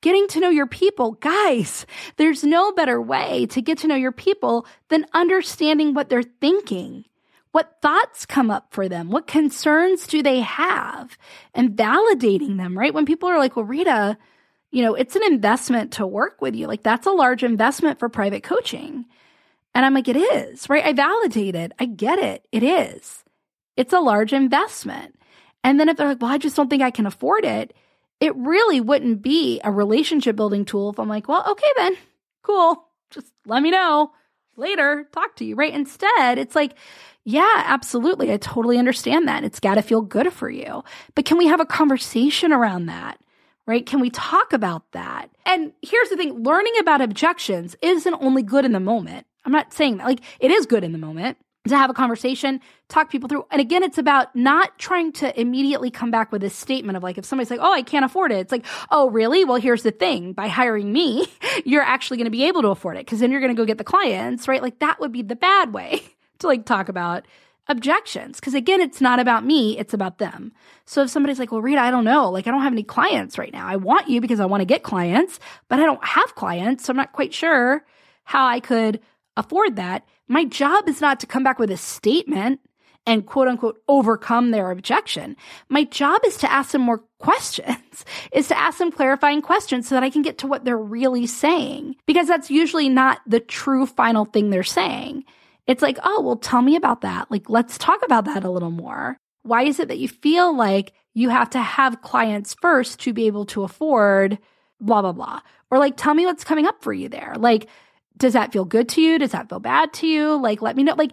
Getting to know your people. Guys, there's no better way to get to know your people than understanding what they're thinking. What thoughts come up for them? What concerns do they have? And validating them, right? When people are like, well, Rita, you know, it's an investment to work with you. Like that's a large investment for private coaching. And I'm like, it is, right? I validate it. I get it. It is. It's a large investment. And then if they're like, well, I just don't think I can afford it, it really wouldn't be a relationship building tool if I'm like, well, okay, then cool. Just let me know later, talk to you, right? Instead, it's like, yeah, absolutely. I totally understand that. It's got to feel good for you. But can we have a conversation around that? Right? Can we talk about that? And here's the thing learning about objections isn't only good in the moment. I'm not saying that. Like, it is good in the moment to have a conversation, talk people through. And again, it's about not trying to immediately come back with a statement of like, if somebody's like, oh, I can't afford it, it's like, oh, really? Well, here's the thing by hiring me, you're actually going to be able to afford it because then you're going to go get the clients, right? Like, that would be the bad way to like talk about objections. Because again, it's not about me, it's about them. So if somebody's like, well, Rita, I don't know, like, I don't have any clients right now. I want you because I want to get clients, but I don't have clients. So I'm not quite sure how I could afford that. My job is not to come back with a statement and quote unquote overcome their objection. My job is to ask them more questions, is to ask them clarifying questions so that I can get to what they're really saying. Because that's usually not the true final thing they're saying. It's like, oh, well, tell me about that. Like, let's talk about that a little more. Why is it that you feel like you have to have clients first to be able to afford blah, blah, blah? Or like, tell me what's coming up for you there. Like, does that feel good to you? Does that feel bad to you? Like, let me know. Like,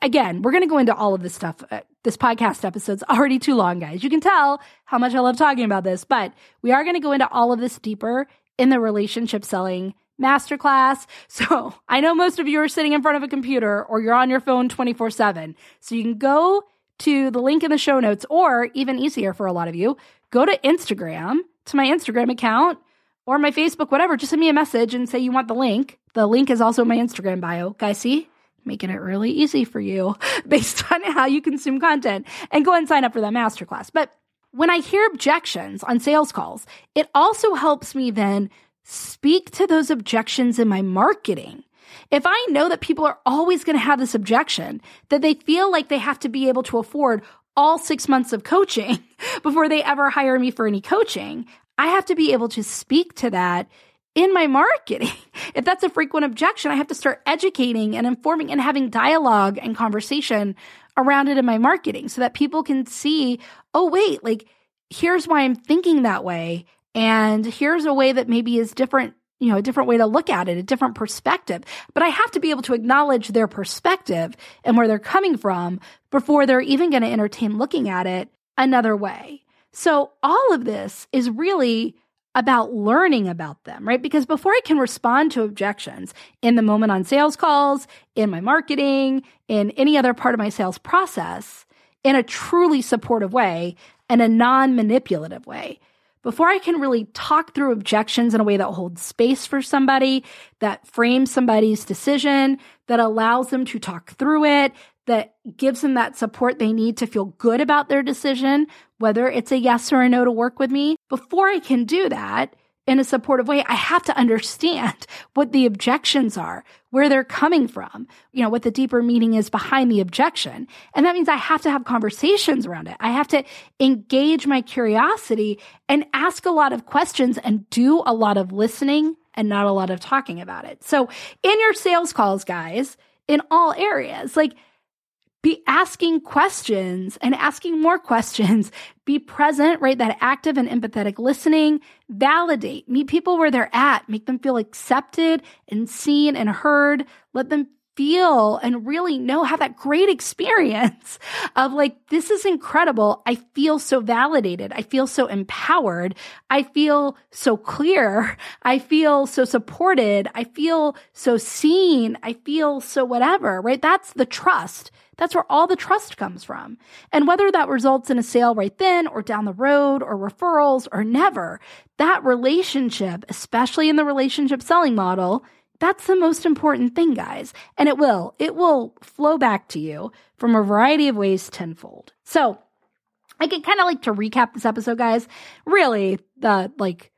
again, we're going to go into all of this stuff. Uh, this podcast episode's already too long, guys. You can tell how much I love talking about this, but we are going to go into all of this deeper in the relationship selling masterclass. So I know most of you are sitting in front of a computer or you're on your phone 24 7. So you can go to the link in the show notes, or even easier for a lot of you, go to Instagram, to my Instagram account or my Facebook, whatever. Just send me a message and say you want the link. The link is also my Instagram bio. Guys, see? Making it really easy for you based on how you consume content and go and sign up for that masterclass. But when I hear objections on sales calls, it also helps me then speak to those objections in my marketing. If I know that people are always going to have this objection, that they feel like they have to be able to afford all six months of coaching before they ever hire me for any coaching, I have to be able to speak to that in my marketing. If that's a frequent objection, I have to start educating and informing and having dialogue and conversation around it in my marketing so that people can see, oh, wait, like here's why I'm thinking that way. And here's a way that maybe is different, you know, a different way to look at it, a different perspective. But I have to be able to acknowledge their perspective and where they're coming from before they're even going to entertain looking at it another way. So all of this is really about learning about them, right? Because before I can respond to objections in the moment on sales calls, in my marketing, in any other part of my sales process, in a truly supportive way and a non manipulative way, before I can really talk through objections in a way that holds space for somebody, that frames somebody's decision, that allows them to talk through it, that gives them that support they need to feel good about their decision, whether it's a yes or a no to work with me. Before I can do that in a supportive way, I have to understand what the objections are, where they're coming from, you know, what the deeper meaning is behind the objection. And that means I have to have conversations around it. I have to engage my curiosity and ask a lot of questions and do a lot of listening and not a lot of talking about it. So in your sales calls, guys, in all areas, like be asking questions and asking more questions. Be present, right? That active and empathetic listening. Validate. Meet people where they're at. Make them feel accepted and seen and heard. Let them feel and really know, have that great experience of like, this is incredible. I feel so validated. I feel so empowered. I feel so clear. I feel so supported. I feel so seen. I feel so whatever, right? That's the trust. That's where all the trust comes from. And whether that results in a sale right then or down the road or referrals or never, that relationship, especially in the relationship selling model, that's the most important thing, guys. And it will, it will flow back to you from a variety of ways tenfold. So I can kind of like to recap this episode, guys. Really, the like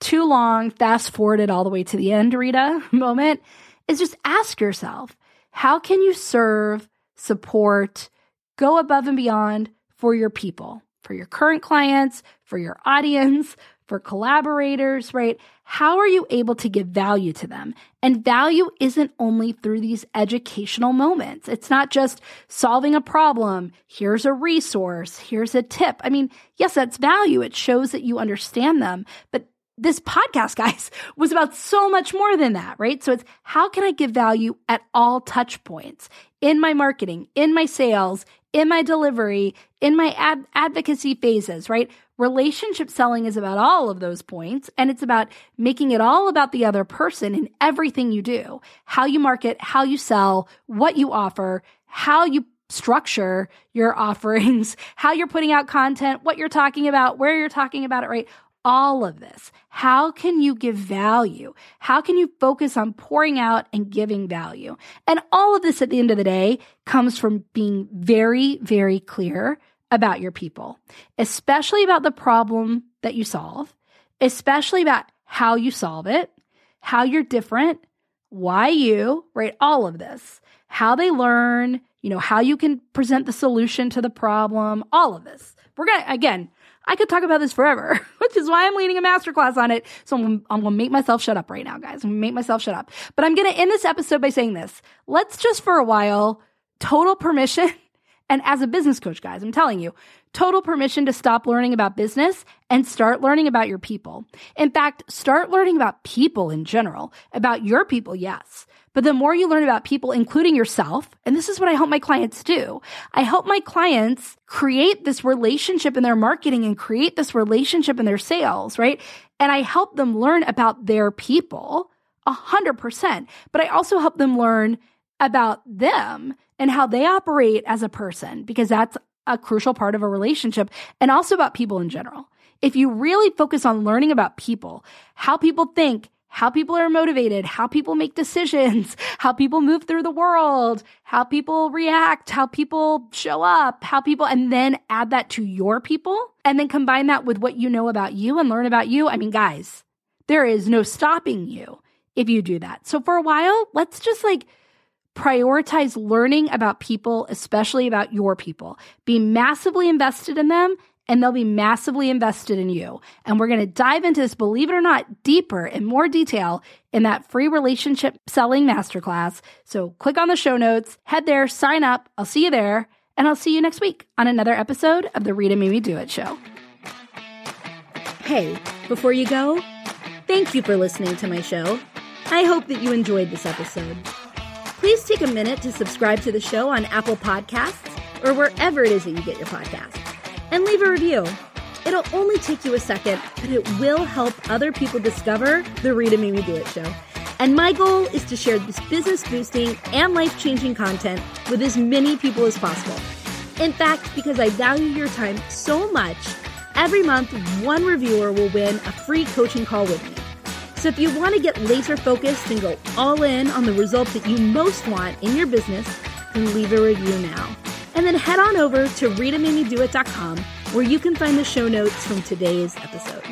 too long, fast forwarded all the way to the end, Rita moment is just ask yourself, how can you serve, support, go above and beyond for your people, for your current clients, for your audience, for collaborators, right? How are you able to give value to them? And value isn't only through these educational moments. It's not just solving a problem. Here's a resource. Here's a tip. I mean, yes, that's value. It shows that you understand them, but this podcast, guys, was about so much more than that, right? So it's how can I give value at all touch points in my marketing, in my sales, in my delivery, in my ad- advocacy phases, right? Relationship selling is about all of those points, and it's about making it all about the other person in everything you do how you market, how you sell, what you offer, how you structure your offerings, how you're putting out content, what you're talking about, where you're talking about it, right? all of this? How can you give value? How can you focus on pouring out and giving value? And all of this at the end of the day comes from being very, very clear about your people, especially about the problem that you solve, especially about how you solve it, how you're different, why you, right? All of this, how they learn, you know, how you can present the solution to the problem, all of this. We're going to, again, I could talk about this forever, which is why I'm leading a masterclass on it. So I'm, I'm going to make myself shut up right now, guys. I'm going to make myself shut up. But I'm going to end this episode by saying this. Let's just for a while, total permission. And as a business coach, guys, I'm telling you, total permission to stop learning about business and start learning about your people. In fact, start learning about people in general, about your people, yes. But the more you learn about people, including yourself, and this is what I help my clients do. I help my clients create this relationship in their marketing and create this relationship in their sales, right? And I help them learn about their people a hundred percent. But I also help them learn about them and how they operate as a person because that's a crucial part of a relationship and also about people in general. If you really focus on learning about people, how people think, how people are motivated, how people make decisions, how people move through the world, how people react, how people show up, how people, and then add that to your people and then combine that with what you know about you and learn about you. I mean, guys, there is no stopping you if you do that. So for a while, let's just like prioritize learning about people, especially about your people. Be massively invested in them and they'll be massively invested in you. And we're going to dive into this, believe it or not, deeper in more detail in that free relationship selling masterclass. So click on the show notes, head there, sign up. I'll see you there, and I'll see you next week on another episode of the Rita Made Me Do It show. Hey, before you go, thank you for listening to my show. I hope that you enjoyed this episode. Please take a minute to subscribe to the show on Apple Podcasts or wherever it is that you get your podcasts and leave a review. It'll only take you a second, but it will help other people discover the Rita Me Do It show. And my goal is to share this business boosting and life changing content with as many people as possible. In fact, because I value your time so much, every month one reviewer will win a free coaching call with me. So if you want to get laser focused and go all in on the results that you most want in your business, then leave a review now. And then head on over to RitaMadeMeDoIt.com where you can find the show notes from today's episode.